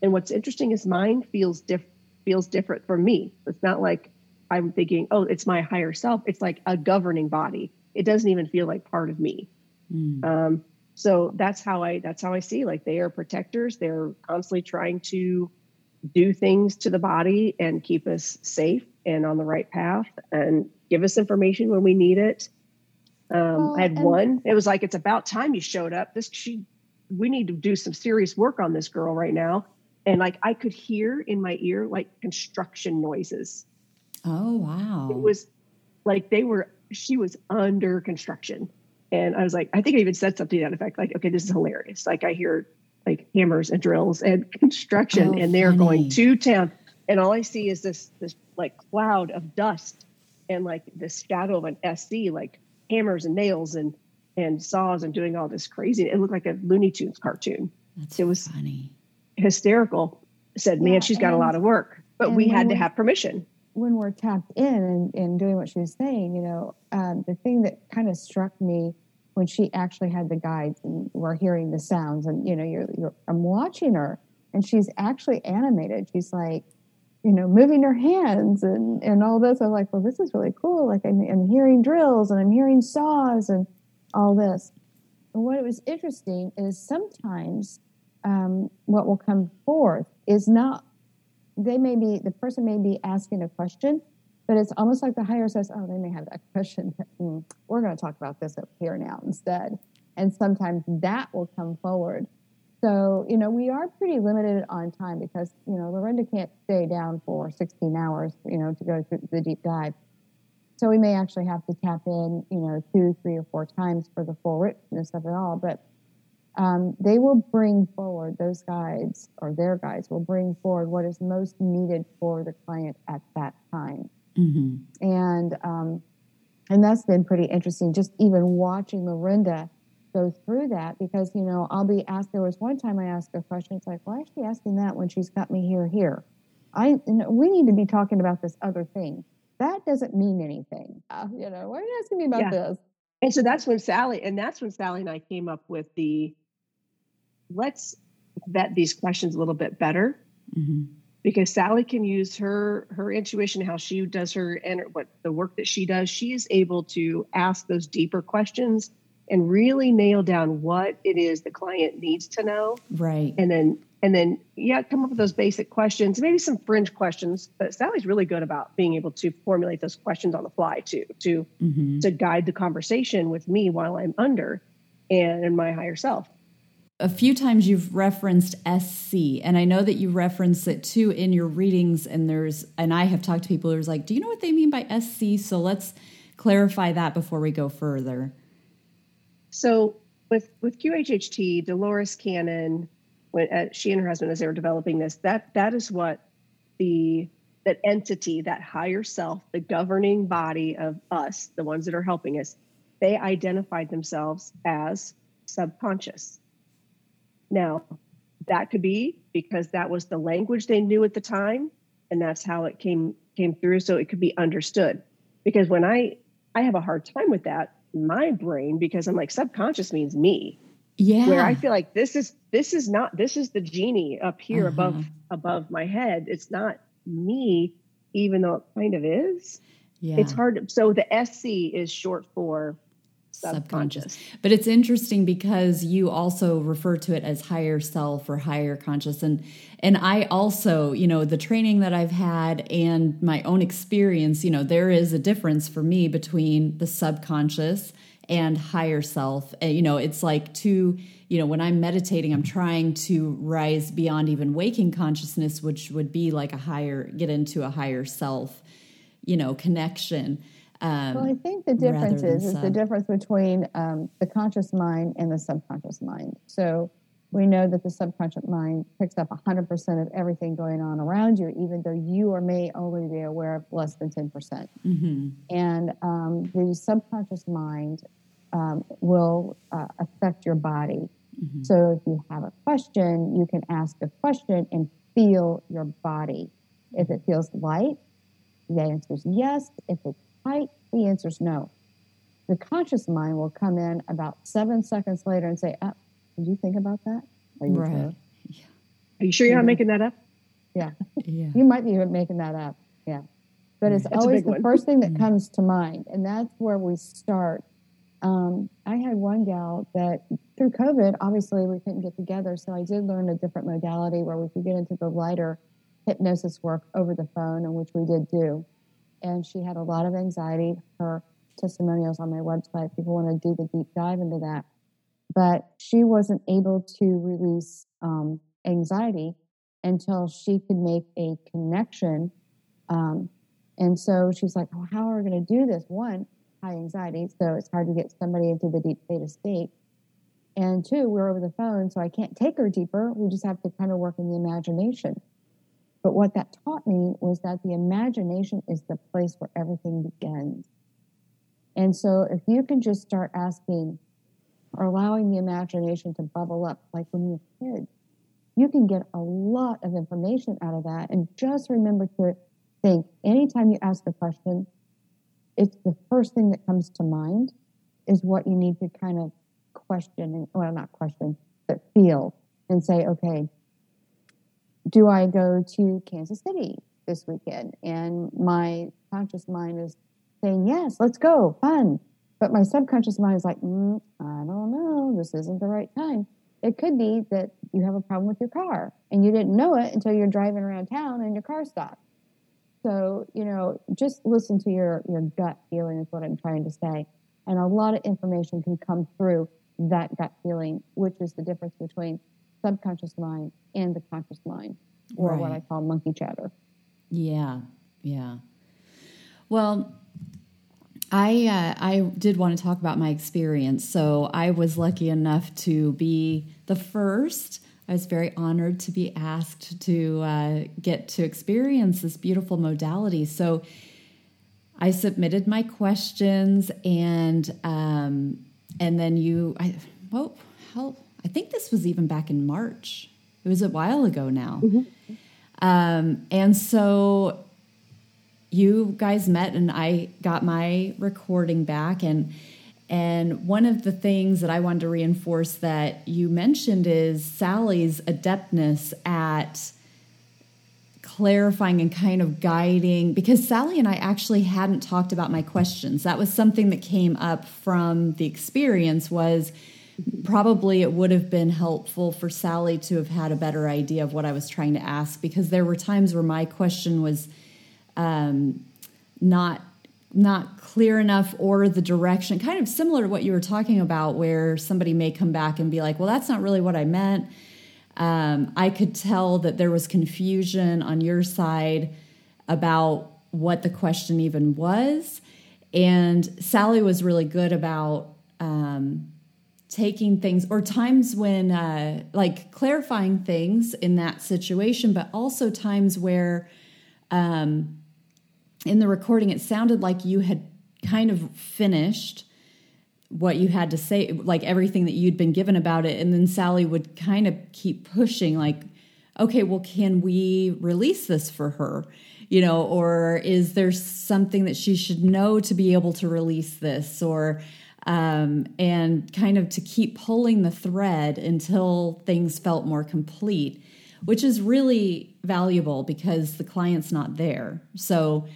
and what's interesting is mine feels diff feels different for me. It's not like I'm thinking, oh, it's my higher self. It's like a governing body it doesn't even feel like part of me. Mm. Um, so that's how I that's how I see like they are protectors. They're constantly trying to do things to the body and keep us safe and on the right path and give us information when we need it. Um, well, I had one. It was like it's about time you showed up. This she, we need to do some serious work on this girl right now. And like I could hear in my ear like construction noises. Oh wow! It was like they were. She was under construction, and I was like, I think I even said something to that effect, like, okay, this is hilarious. Like I hear like hammers and drills and [LAUGHS] construction, oh, and they're going to town, and all I see is this this like cloud of dust and like the shadow of an SC, like hammers and nails and and saws and doing all this crazy. It looked like a Looney Tunes cartoon. That's it was funny, hysterical. said, "Man, yeah, she's got a lot of work," but we had to have permission. When we're tapped in and, and doing what she was saying, you know, um, the thing that kind of struck me when she actually had the guides and we're hearing the sounds, and you know, you're, you're I'm watching her, and she's actually animated. She's like you know, moving her hands and, and all this. I'm like, well, this is really cool. Like I'm, I'm hearing drills and I'm hearing saws and all this. And what was interesting is sometimes um, what will come forth is not, they may be, the person may be asking a question, but it's almost like the higher says, oh, they may have that question. [LAUGHS] Mm, we're going to talk about this up here now instead. And sometimes that will come forward so, you know, we are pretty limited on time because, you know, Lorenda can't stay down for 16 hours, you know, to go through the deep dive. So we may actually have to tap in, you know, two, three, or four times for the full richness of it all. But um, they will bring forward those guides or their guides will bring forward what is most needed for the client at that time. Mm-hmm. And um, and that's been pretty interesting. Just even watching Lorenda go through that because you know I'll be asked. There was one time I asked a question. It's like, why is she asking that when she's got me here? Here, I you know, we need to be talking about this other thing. That doesn't mean anything. Uh, you know, why are you asking me about yeah. this? And so that's when Sally, and that's when Sally and I came up with the let's vet these questions a little bit better. Mm-hmm. Because Sally can use her her intuition, how she does her and what the work that she does. She is able to ask those deeper questions and really nail down what it is the client needs to know. Right. And then and then yeah, come up with those basic questions, maybe some fringe questions. But Sally's really good about being able to formulate those questions on the fly too, to mm-hmm. to guide the conversation with me while I'm under and in my higher self. A few times you've referenced SC, and I know that you reference it too in your readings. And there's, and I have talked to people who's like, "Do you know what they mean by SC?" So let's clarify that before we go further. So with with QHHT, Dolores Cannon, when uh, she and her husband as they were developing this, that that is what the that entity, that higher self, the governing body of us, the ones that are helping us, they identified themselves as subconscious. Now, that could be because that was the language they knew at the time, and that's how it came came through, so it could be understood. Because when I I have a hard time with that my brain because I'm like subconscious means me. Yeah. Where I feel like this is this is not this is the genie up here uh-huh. above above my head. It's not me, even though it kind of is. Yeah. It's hard. So the SC is short for subconscious. subconscious. But it's interesting because you also refer to it as higher self or higher conscious and and I also, you know, the training that I've had and my own experience, you know, there is a difference for me between the subconscious and higher self. And, you know, it's like two, you know, when I'm meditating, I'm trying to rise beyond even waking consciousness, which would be like a higher, get into a higher self, you know, connection. Um, well, I think the difference is, is the difference between um, the conscious mind and the subconscious mind. So we know that the subconscious mind picks up 100% of everything going on around you, even though you or may only be aware of less than 10%. percent mm hmm And um, the subconscious mind um, will uh, affect your body. Mm-hmm. So if you have a question, you can ask a question and feel your body. If it feels light, the answer is yes. If it's tight, the answer is no. The conscious mind will come in about seven seconds later and say, oh, Did you think about that? Are you right. sure? Yeah. Are you sure you're not making that up? Yeah. yeah. You might be making that up. Yeah. But it's that's always the one. first thing that mm-hmm. comes to mind. And that's where we start. Um, I had one gal that through COVID, obviously we couldn't get together. So I did learn a different modality where we could get into the lighter hypnosis work over the phone, and which we did do and she had a lot of anxiety. Her testimonials on my website. People want to do the deep dive into that. But she wasn't able to release um, anxiety until she could make a connection. Um, and so she's like, well, how are we going to do this? One, high anxiety. So it's hard to get somebody into the deep theta state. And two, we're over the phone, so I can't take her deeper. We just have to kind of work in the imagination. But what that taught me was that the imagination is the place where everything begins. And so if you can just start asking or allowing the imagination to bubble up, like when you're a kid, you can get a lot of information out of that. And just remember to think anytime you ask a question, it's the first thing that comes to mind is what you need to kind of question and well not question but feel and say okay do i go to kansas city this weekend? And my conscious mind is saying yes let's go. Fun. But my subconscious mind is like mm, i don't know. This isn't the right time. It could be that you have a problem with your car and you didn't know it until you're driving around town and your car stopped. So you know just listen to your your gut feeling is what i'm trying to say. And a lot of information can come through that gut feeling, which is the difference between subconscious mind and the conscious mind, or right. what I call monkey chatter. Yeah, yeah. Well, I uh, I did want to talk about my experience. So I was lucky enough to be the first. I was very honored to be asked to uh, get to experience this beautiful modality. So I submitted my questions, and um, and then you, I, well, how, I think this was even back in March. It was a while ago now. Mm-hmm. Um, and so you guys met, and I got my recording back, and and one of the things that I wanted to reinforce that you mentioned is Sally's adeptness at clarifying and kind of guiding because Sally and I actually hadn't talked about my questions. That was something that came up from the experience was probably it would have been helpful for Sally to have had a better idea of what I was trying to ask because there were times where my question was um, not not clear enough or the direction kind of similar to what you were talking about where somebody may come back and be like well that's not really what i meant um, I could tell that there was confusion on your side about what the question even was. And Sally was really good about um, taking things or times when, uh, like, clarifying things in that situation, but also times where um, in the recording it sounded like you had kind of finished what you had to say, like everything that you'd been given about it. And then Sally would kind of keep pushing, like, okay, well, can we release this for her? You know, or is there something that she should know to be able to release this? Or, um, and kind of to keep pulling the thread until things felt more complete, which is really valuable because the client's not there. So,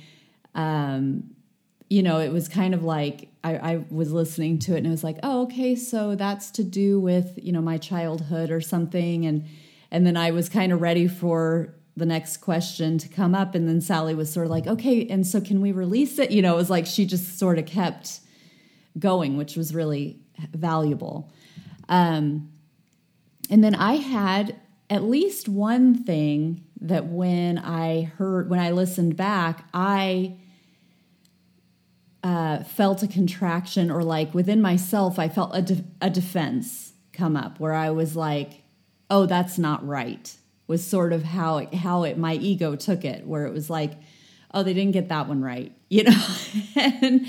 um, you know, it was kind of like I, I, was listening to it and it was like, oh, okay, so that's to do with you know my childhood or something, and and then I was kind of ready for the next question to come up, and then Sally was sort of like, okay, and so can we release it? You know, it was like she just sort of kept going, which was really valuable. Um, and then I had at least one thing that when I heard when I listened back, I uh, felt a contraction or like within myself, I felt a, de- a defense come up where I was like, oh, that's not right, was sort of how it, how it, my ego took it, where it was like, oh, they didn't get that one right, [LAUGHS] you know? and,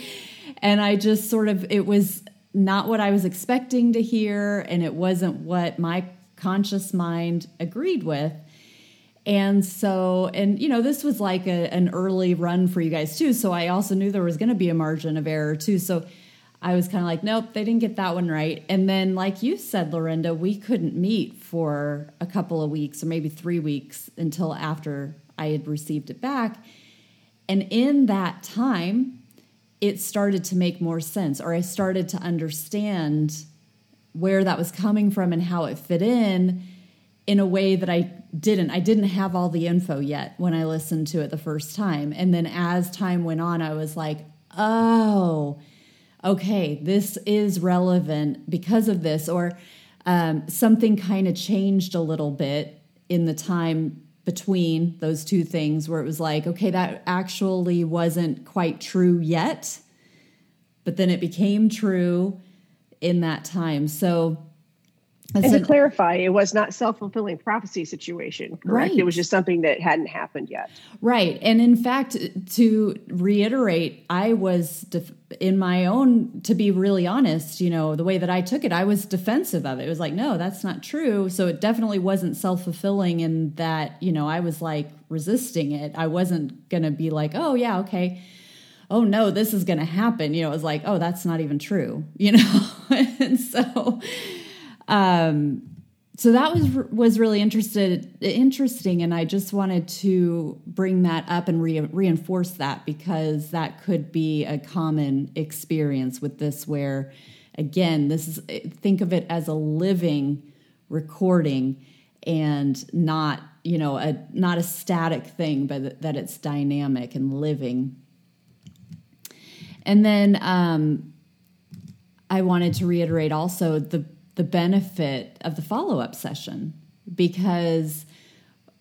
and I just sort of, it was not what I was expecting to hear, and it wasn't what my conscious mind agreed with. And so, and you know, this was like a, an early run for you guys too. So I also knew there was going to be a margin of error too. So I was kind of like, nope, they didn't get that one right. And then, like you said, Lorenda, we couldn't meet for a couple of weeks or maybe three weeks until after I had received it back. And in that time, it started to make more sense, or I started to understand where that was coming from and how it fit in in a way that I didn't. I didn't have all the info yet when I listened to it the first time. And then as time went on, I was like, oh, okay, this is relevant because of this, or um, something kind of changed a little bit in the time between those two things where it was like, okay, that actually wasn't quite true yet, but then it became true in that time. So, and to clarify, it was not self fulfilling prophecy situation, correct? Right. It was just something that hadn't happened yet. Right. And in fact, to reiterate, I was def- in my own, to be really honest, you know, the way that I took it, I was defensive of it. It was like, no, that's not true. So it definitely wasn't self fulfilling in that, you know, I was like resisting it. I wasn't going to be like, oh, yeah, okay. Oh no, this is going to happen. You know, it was like, oh, that's not even true, you know? [LAUGHS] and so, um, so that was was really interested interesting, and I just wanted to bring that up and re- reinforce that because that could be a common experience with this, where again, this is think of it as a living recording and not you know a not a static thing, but that it's dynamic and living. And then um, I wanted to reiterate also the the benefit of the follow up session because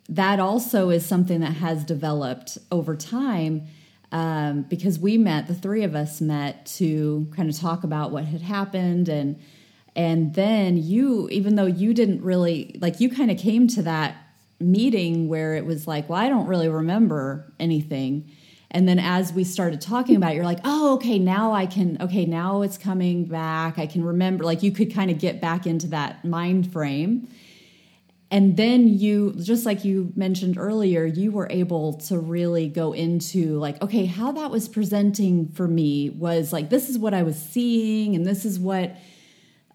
that also is something that has developed over time. Um, because we met, the three of us met to kind of talk about what had happened and and then you even though you didn't really like you kind of came to that meeting where it was like well i don't really remember anything and then as we started talking about it, you're like, oh, okay, now I can, okay, now it's coming back. I can remember, like you could kind of get back into that mind frame. And then you, just like you mentioned earlier, you were able to really go into like, okay, how that was presenting for me was like, this is what I was seeing, and this is what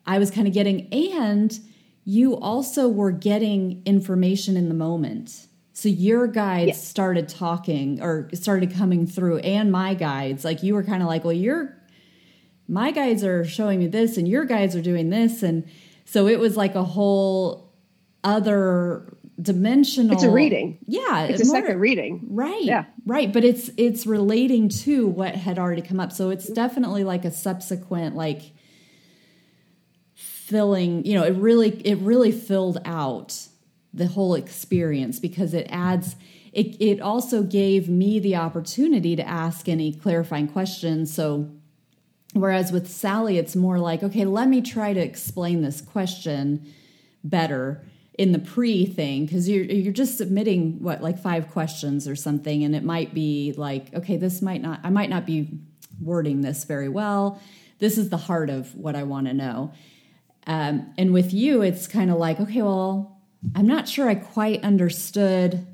I was kind of getting. And you also were getting information in the moment so your guides yes. started talking or started coming through, and my guides. Like you were kind of like, well, your my guides are showing me this, and your guides are doing this, and so it was like a whole other dimensional. It's a reading. Yeah, it's a more, second reading. Right. Yeah. Right, but it's it's relating to what had already come up, so it's definitely like a subsequent like filling. You know, it really it really filled out the whole experience because it adds it, it also gave me the opportunity to ask any clarifying questions. So whereas with sally it's more like okay let me try to explain this question better in the pre thing because you're you're just submitting what like five questions or something and it might be like okay this might not i might not be wording this very well. This is the heart of what i want to know. Um, and with you it's kind of like okay well I'm not sure I quite understood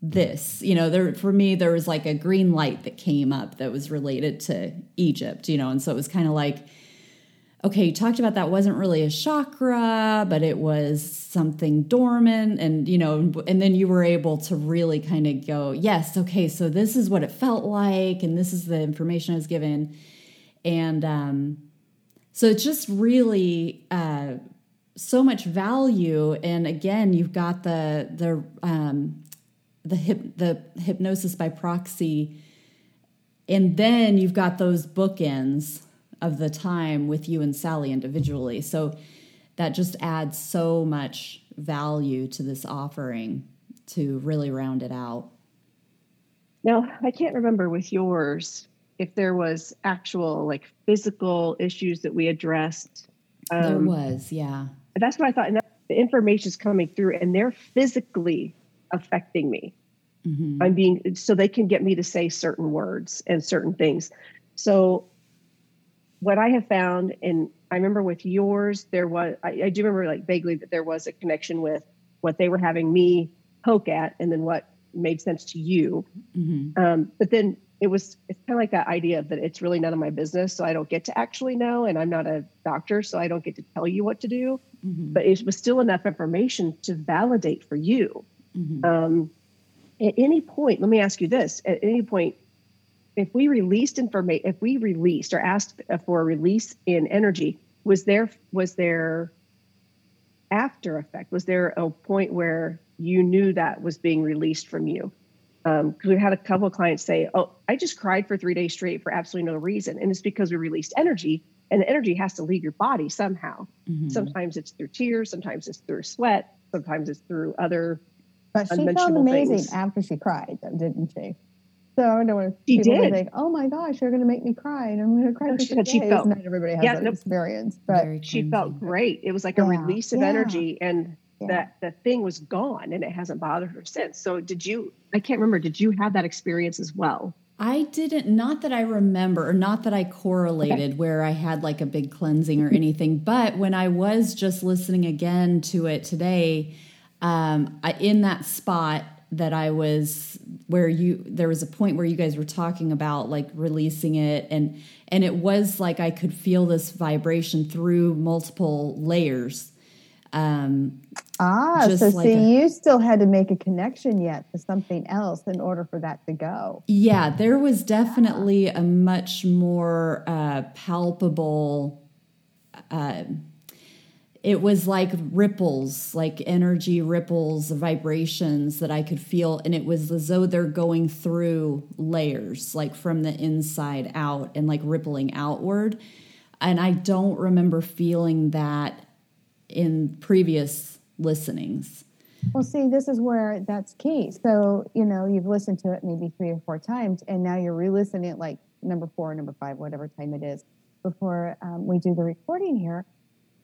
this. You know, there for me there was like a green light that came up that was related to Egypt, you know, and so it was kind of like okay, you talked about that wasn't really a chakra, but it was something dormant and you know, and then you were able to really kind of go, yes, okay, so this is what it felt like and this is the information I was given. And um so it's just really uh so much value and again you've got the the um the hip the hypnosis by proxy and then you've got those bookends of the time with you and Sally individually. So that just adds so much value to this offering to really round it out. Now i can't remember with yours if there was actual like physical issues that we addressed. Um, there was yeah that's what I thought. And the information is coming through, and they're physically affecting me. Mm-hmm. I'm being so they can get me to say certain words and certain things. So, what I have found, and I remember with yours, there was I, I do remember like vaguely that there was a connection with what they were having me poke at, and then what made sense to you. Mm-hmm. Um, but then it was it's kind of like that idea that it's really none of my business so i don't get to actually know and i'm not a doctor so i don't get to tell you what to do mm-hmm. but it was still enough information to validate for you mm-hmm. um, at any point let me ask you this at any point if we released information if we released or asked for a release in energy was there was there after effect was there a point where you knew that was being released from you because um, we had a couple of clients say, "Oh, I just cried for three days straight for absolutely no reason," and it's because we released energy, and the energy has to leave your body somehow. Mm-hmm. Sometimes it's through tears, sometimes it's through sweat, sometimes it's through other. But she felt amazing things. after she cried, didn't she? So I don't want she people did. to think, "Oh my gosh, you're going to make me cry, and I'm going to cry." No, she, she felt, Not everybody has yeah, that no, experience, but she felt great. It was like yeah, a release of yeah. energy, and yeah. that the thing was gone and it hasn't bothered her since. So did you I can't remember, did you have that experience as well? I didn't not that I remember or not that I correlated okay. where I had like a big cleansing or anything, but when I was just listening again to it today, um, I, in that spot that I was where you there was a point where you guys were talking about like releasing it and and it was like I could feel this vibration through multiple layers um, ah, so like see, a, you still had to make a connection yet to something else in order for that to go. Yeah, there was definitely a much more uh, palpable. Uh, it was like ripples, like energy ripples, vibrations that I could feel. And it was as though they're going through layers, like from the inside out and like rippling outward. And I don't remember feeling that in previous listenings. Well, see, this is where that's key. So, you know, you've listened to it maybe three or four times, and now you're re listening it like number four, number five, whatever time it is, before um, we do the recording here.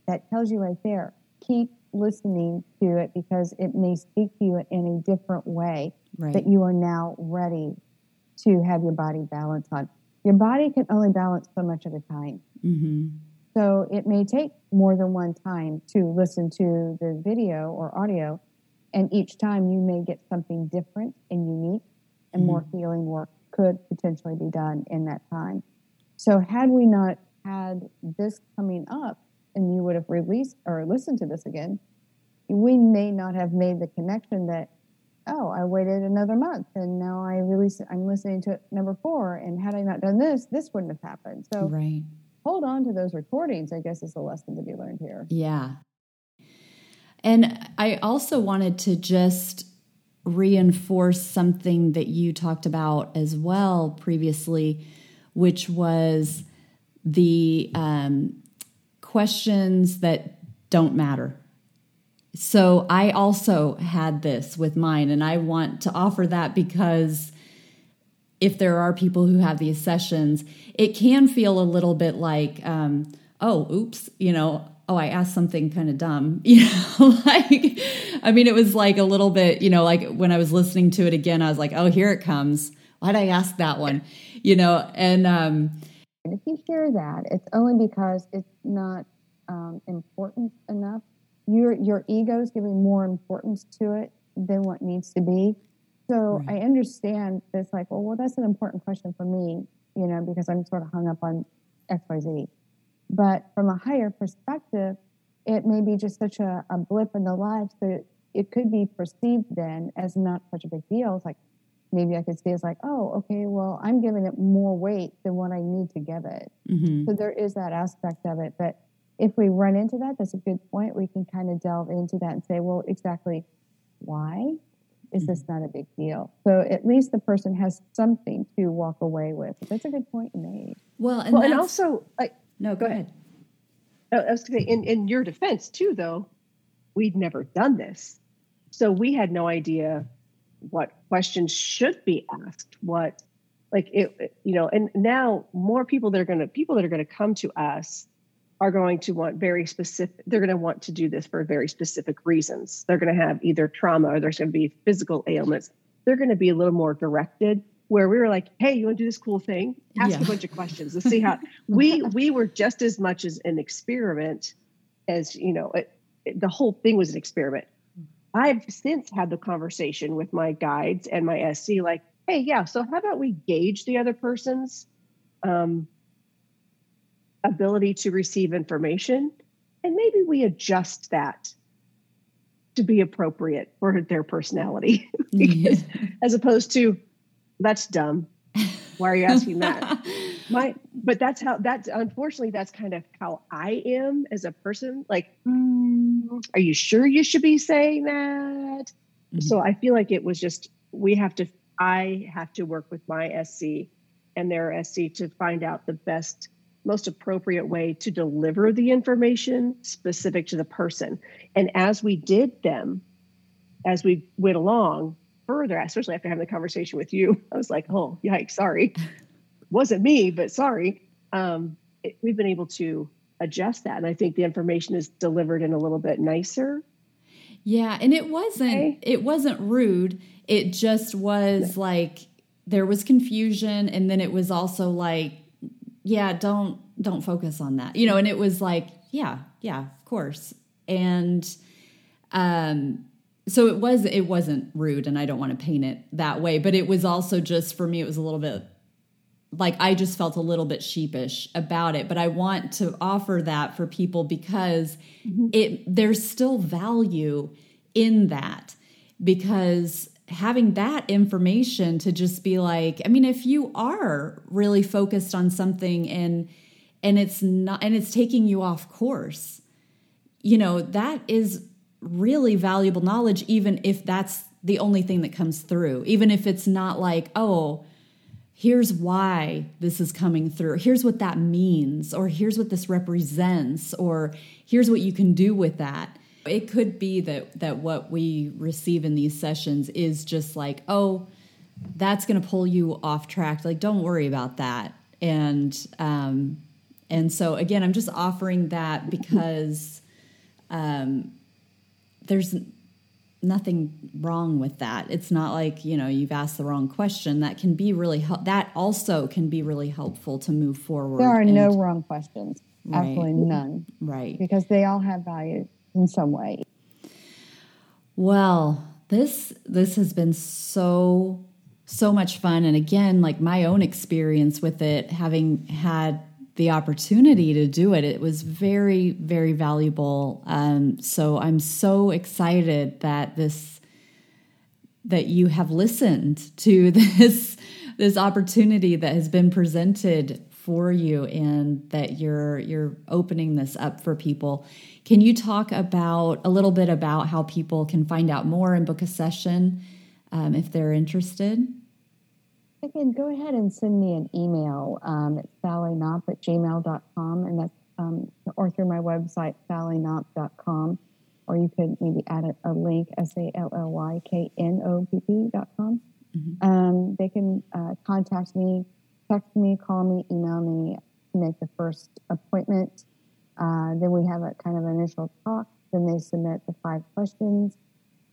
That tells you right there. Keep listening to it because it may speak to you in a different way right. that you are now ready to have your body balance on. Your body can only balance so much at a time. Mm-hmm. So it may take more than one time to listen to the video or audio. And each time you may get something different and unique, and mm-hmm. more healing work could potentially be done in that time. So, had we not had this coming up and you would have released or listened to this again, we may not have made the connection that, oh, I waited another month and now I release I'm listening to it number four. And had I not done this, this wouldn't have happened. So, right hold on to those recordings, I guess is the lesson to be learned here. Yeah. And I also wanted to just reinforce something that you talked about as well previously, which was the um, questions that don't matter. So I also had this with mine, and I want to offer that because if there are people who have these sessions, it can feel a little bit like, um, oh, oops, you know, oh, I asked something kind of dumb. [LAUGHS] You know, like, I mean, it was like a little bit, you know, like when I was listening to it again, I was like, oh, here it comes. Why'd I ask that one? [LAUGHS] You know, and, um, and if you hear that, it's only because it's not um, important enough. Your your ego is giving more importance to it than what needs to be. So right. I understand this, like, well, well, that's an important question for me, you know, because I'm sort of hung up on XYZ. But from a higher perspective, it may be just such a, a blip in the lives that it could be perceived then as not such a big deal. It's like maybe I could see as like, oh, okay, well, I'm giving it more weight than what I need to give it. Mm-hmm. So there is that aspect of it. But if we run into that, that's a good point. We can kind of delve into that and say, well, exactly why is this mm-hmm. not a big deal? So at least the person has something to walk away with. That's a good point you made. Well, and, well, and also, like, no, go ahead. I was going to say, in, in your defense too, though, we'd never done this. So we had no idea what questions should be asked, what, like, it, you know, and now more people that are going to, people that are going to come to us are going to want very specific they're going to want to do this for very specific reasons. They're going to have either trauma or there's going to be physical ailments. They're going to be a little more directed where we were like hey you want to do this cool thing? Ask yeah. a bunch of questions let's see how [LAUGHS] we we were just as much as an experiment as you know it, it, the whole thing was an experiment. I've since had the conversation with my guides and my sc like hey yeah so how about we gauge the other person's um, ability to receive information. And maybe we adjust that to be appropriate for their personality [LAUGHS] because, as opposed to that's dumb. Why are you asking that? [LAUGHS] My, but that's how that's unfortunately that's kind of how I am as a person. Like, mm, are you sure you should be saying that? Mm-hmm. So I feel like it was just we have to I have to work with my SC and their SC to find out the best, most appropriate way to deliver the information specific to the person. And as we did them, as we went along further, especially after having the conversation with you, [LAUGHS] I was like, oh, yikes, sorry. [LAUGHS] Wasn't me, but sorry. Um, it, we've been able to adjust that. And I think the information is delivered in a little bit nicer. Yeah. And it wasn't, okay. it wasn't rude. It just was like, there was confusion. And then it was also like, yeah, don't, don't focus on that, you know, and it was like, yeah, yeah, of course. And, um, so it was it wasn't rude and i don't want to paint it that way but it was also just for me it was a little bit like i just felt a little bit sheepish about it but i want to offer that for people because mm-hmm. it there's still value in that because having that information to just be like i mean if you are really focused on something and and it's not and it's taking you off course you know that is really valuable knowledge, even if that's the only thing that comes through, even if it's not like, oh, here's why this is coming through, here's what that means, or here's what this represents, or here's what you can do with that. It could be that that what we receive in these sessions is just like, oh, that's going to pull you off track. Like, don't worry about that. And um, and so again, I'm just offering that because um, there's nothing wrong with that. It's not like, you know, you've asked the wrong question. That can be really hel- that also can be really helpful to move forward. There are and, no wrong questions. Right. Absolutely none. Right. Because they all have value in some way. Well, this this has been so so much fun and again like my own experience with it having had the opportunity to do it. It was very, very valuable. Um, so I'm so excited that this that you have listened to [LAUGHS] this this opportunity that has been presented for you and that you're you're opening this up for people. Can you talk about a little bit about how people can find out more and book a session um, if they're interested? Again, go ahead and send me an email. Um, it's sallyknopp at gmail.com, and that's um, or through my website, sallyknopp.com, or you could maybe add a, a link, S A L L Y K N O P P.com. Mm-hmm. Um, they can uh, contact me, text me, call me, email me make the first appointment. Uh, then we have a kind of initial talk. Then they submit the five questions.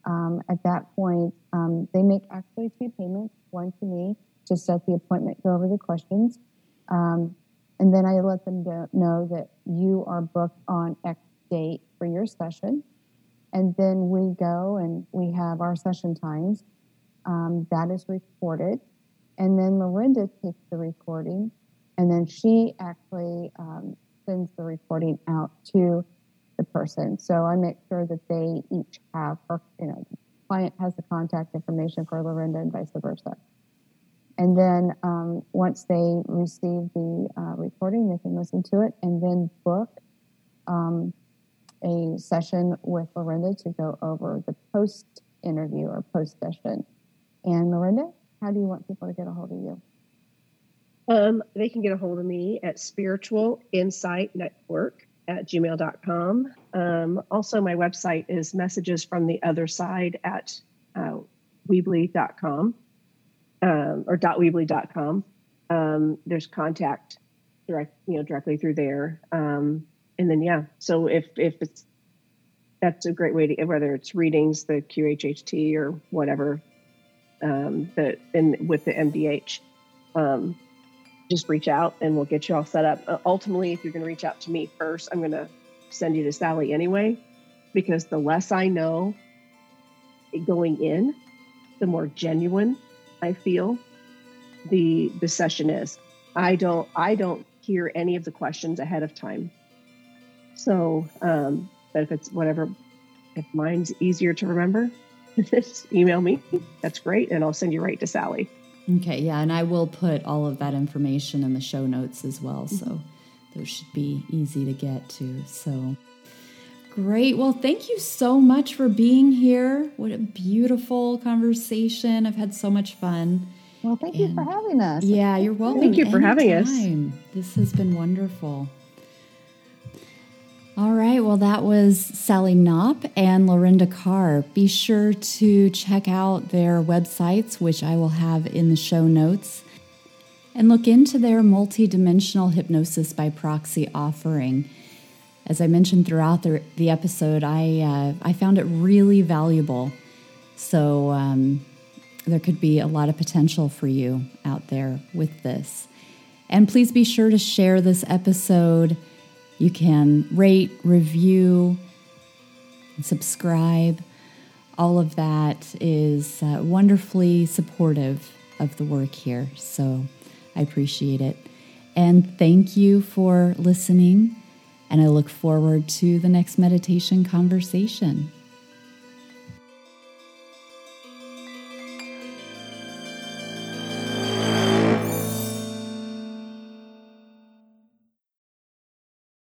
Um, at that point, um, they make actually two payments one to me to set the appointment, go over the questions. Um, and then I let them know that you are booked on X date for your session. And then we go and we have our session times. Um, that is recorded. And then Lorenda takes the recording and then she actually um, sends the recording out to the person. So I make sure that they each have, her, you know, client has the contact information for Lorenda and vice versa. And then um, once they receive the uh, recording, they can listen to it and then book um, a session with Lorenda to go over the post interview or post session. And Lorenda, how do you want people to get a hold of you? Um, they can get a hold of me at spiritual insight network at gmail.com. Um, also, my website is messages from the other side at uh, weebly.com um, or .weebly.com. Um, there's contact direct, you know, directly through there. Um, and then, yeah, so if, if it's, that's a great way to, whether it's readings, the QHHT or whatever, um, the, and with the MDH, um, just reach out and we'll get you all set up. Uh, ultimately, if you're going to reach out to me first, I'm going to send you to Sally anyway, because the less I know going in, the more genuine I feel the the session is. I don't I don't hear any of the questions ahead of time. So, um, but if it's whatever, if mine's easier to remember, just email me. That's great, and I'll send you right to Sally. Okay, yeah, and I will put all of that information in the show notes as well. So mm-hmm. those should be easy to get to. So Great. Well, thank you so much for being here. What a beautiful conversation. I've had so much fun. Well, thank and you for having us. Yeah, you're welcome. Thank you for having us. This has been wonderful. All right. Well, that was Sally Knopp and Lorenda Carr. Be sure to check out their websites, which I will have in the show notes, and look into their multidimensional hypnosis by proxy offering as I mentioned throughout the, the episode, I, uh, I found it really valuable. So um, there could be a lot of potential for you out there with this. And please be sure to share this episode. You can rate, review, subscribe. All of that is uh, wonderfully supportive of the work here. So I appreciate it. And thank you for listening. And I look forward to the next meditation conversation.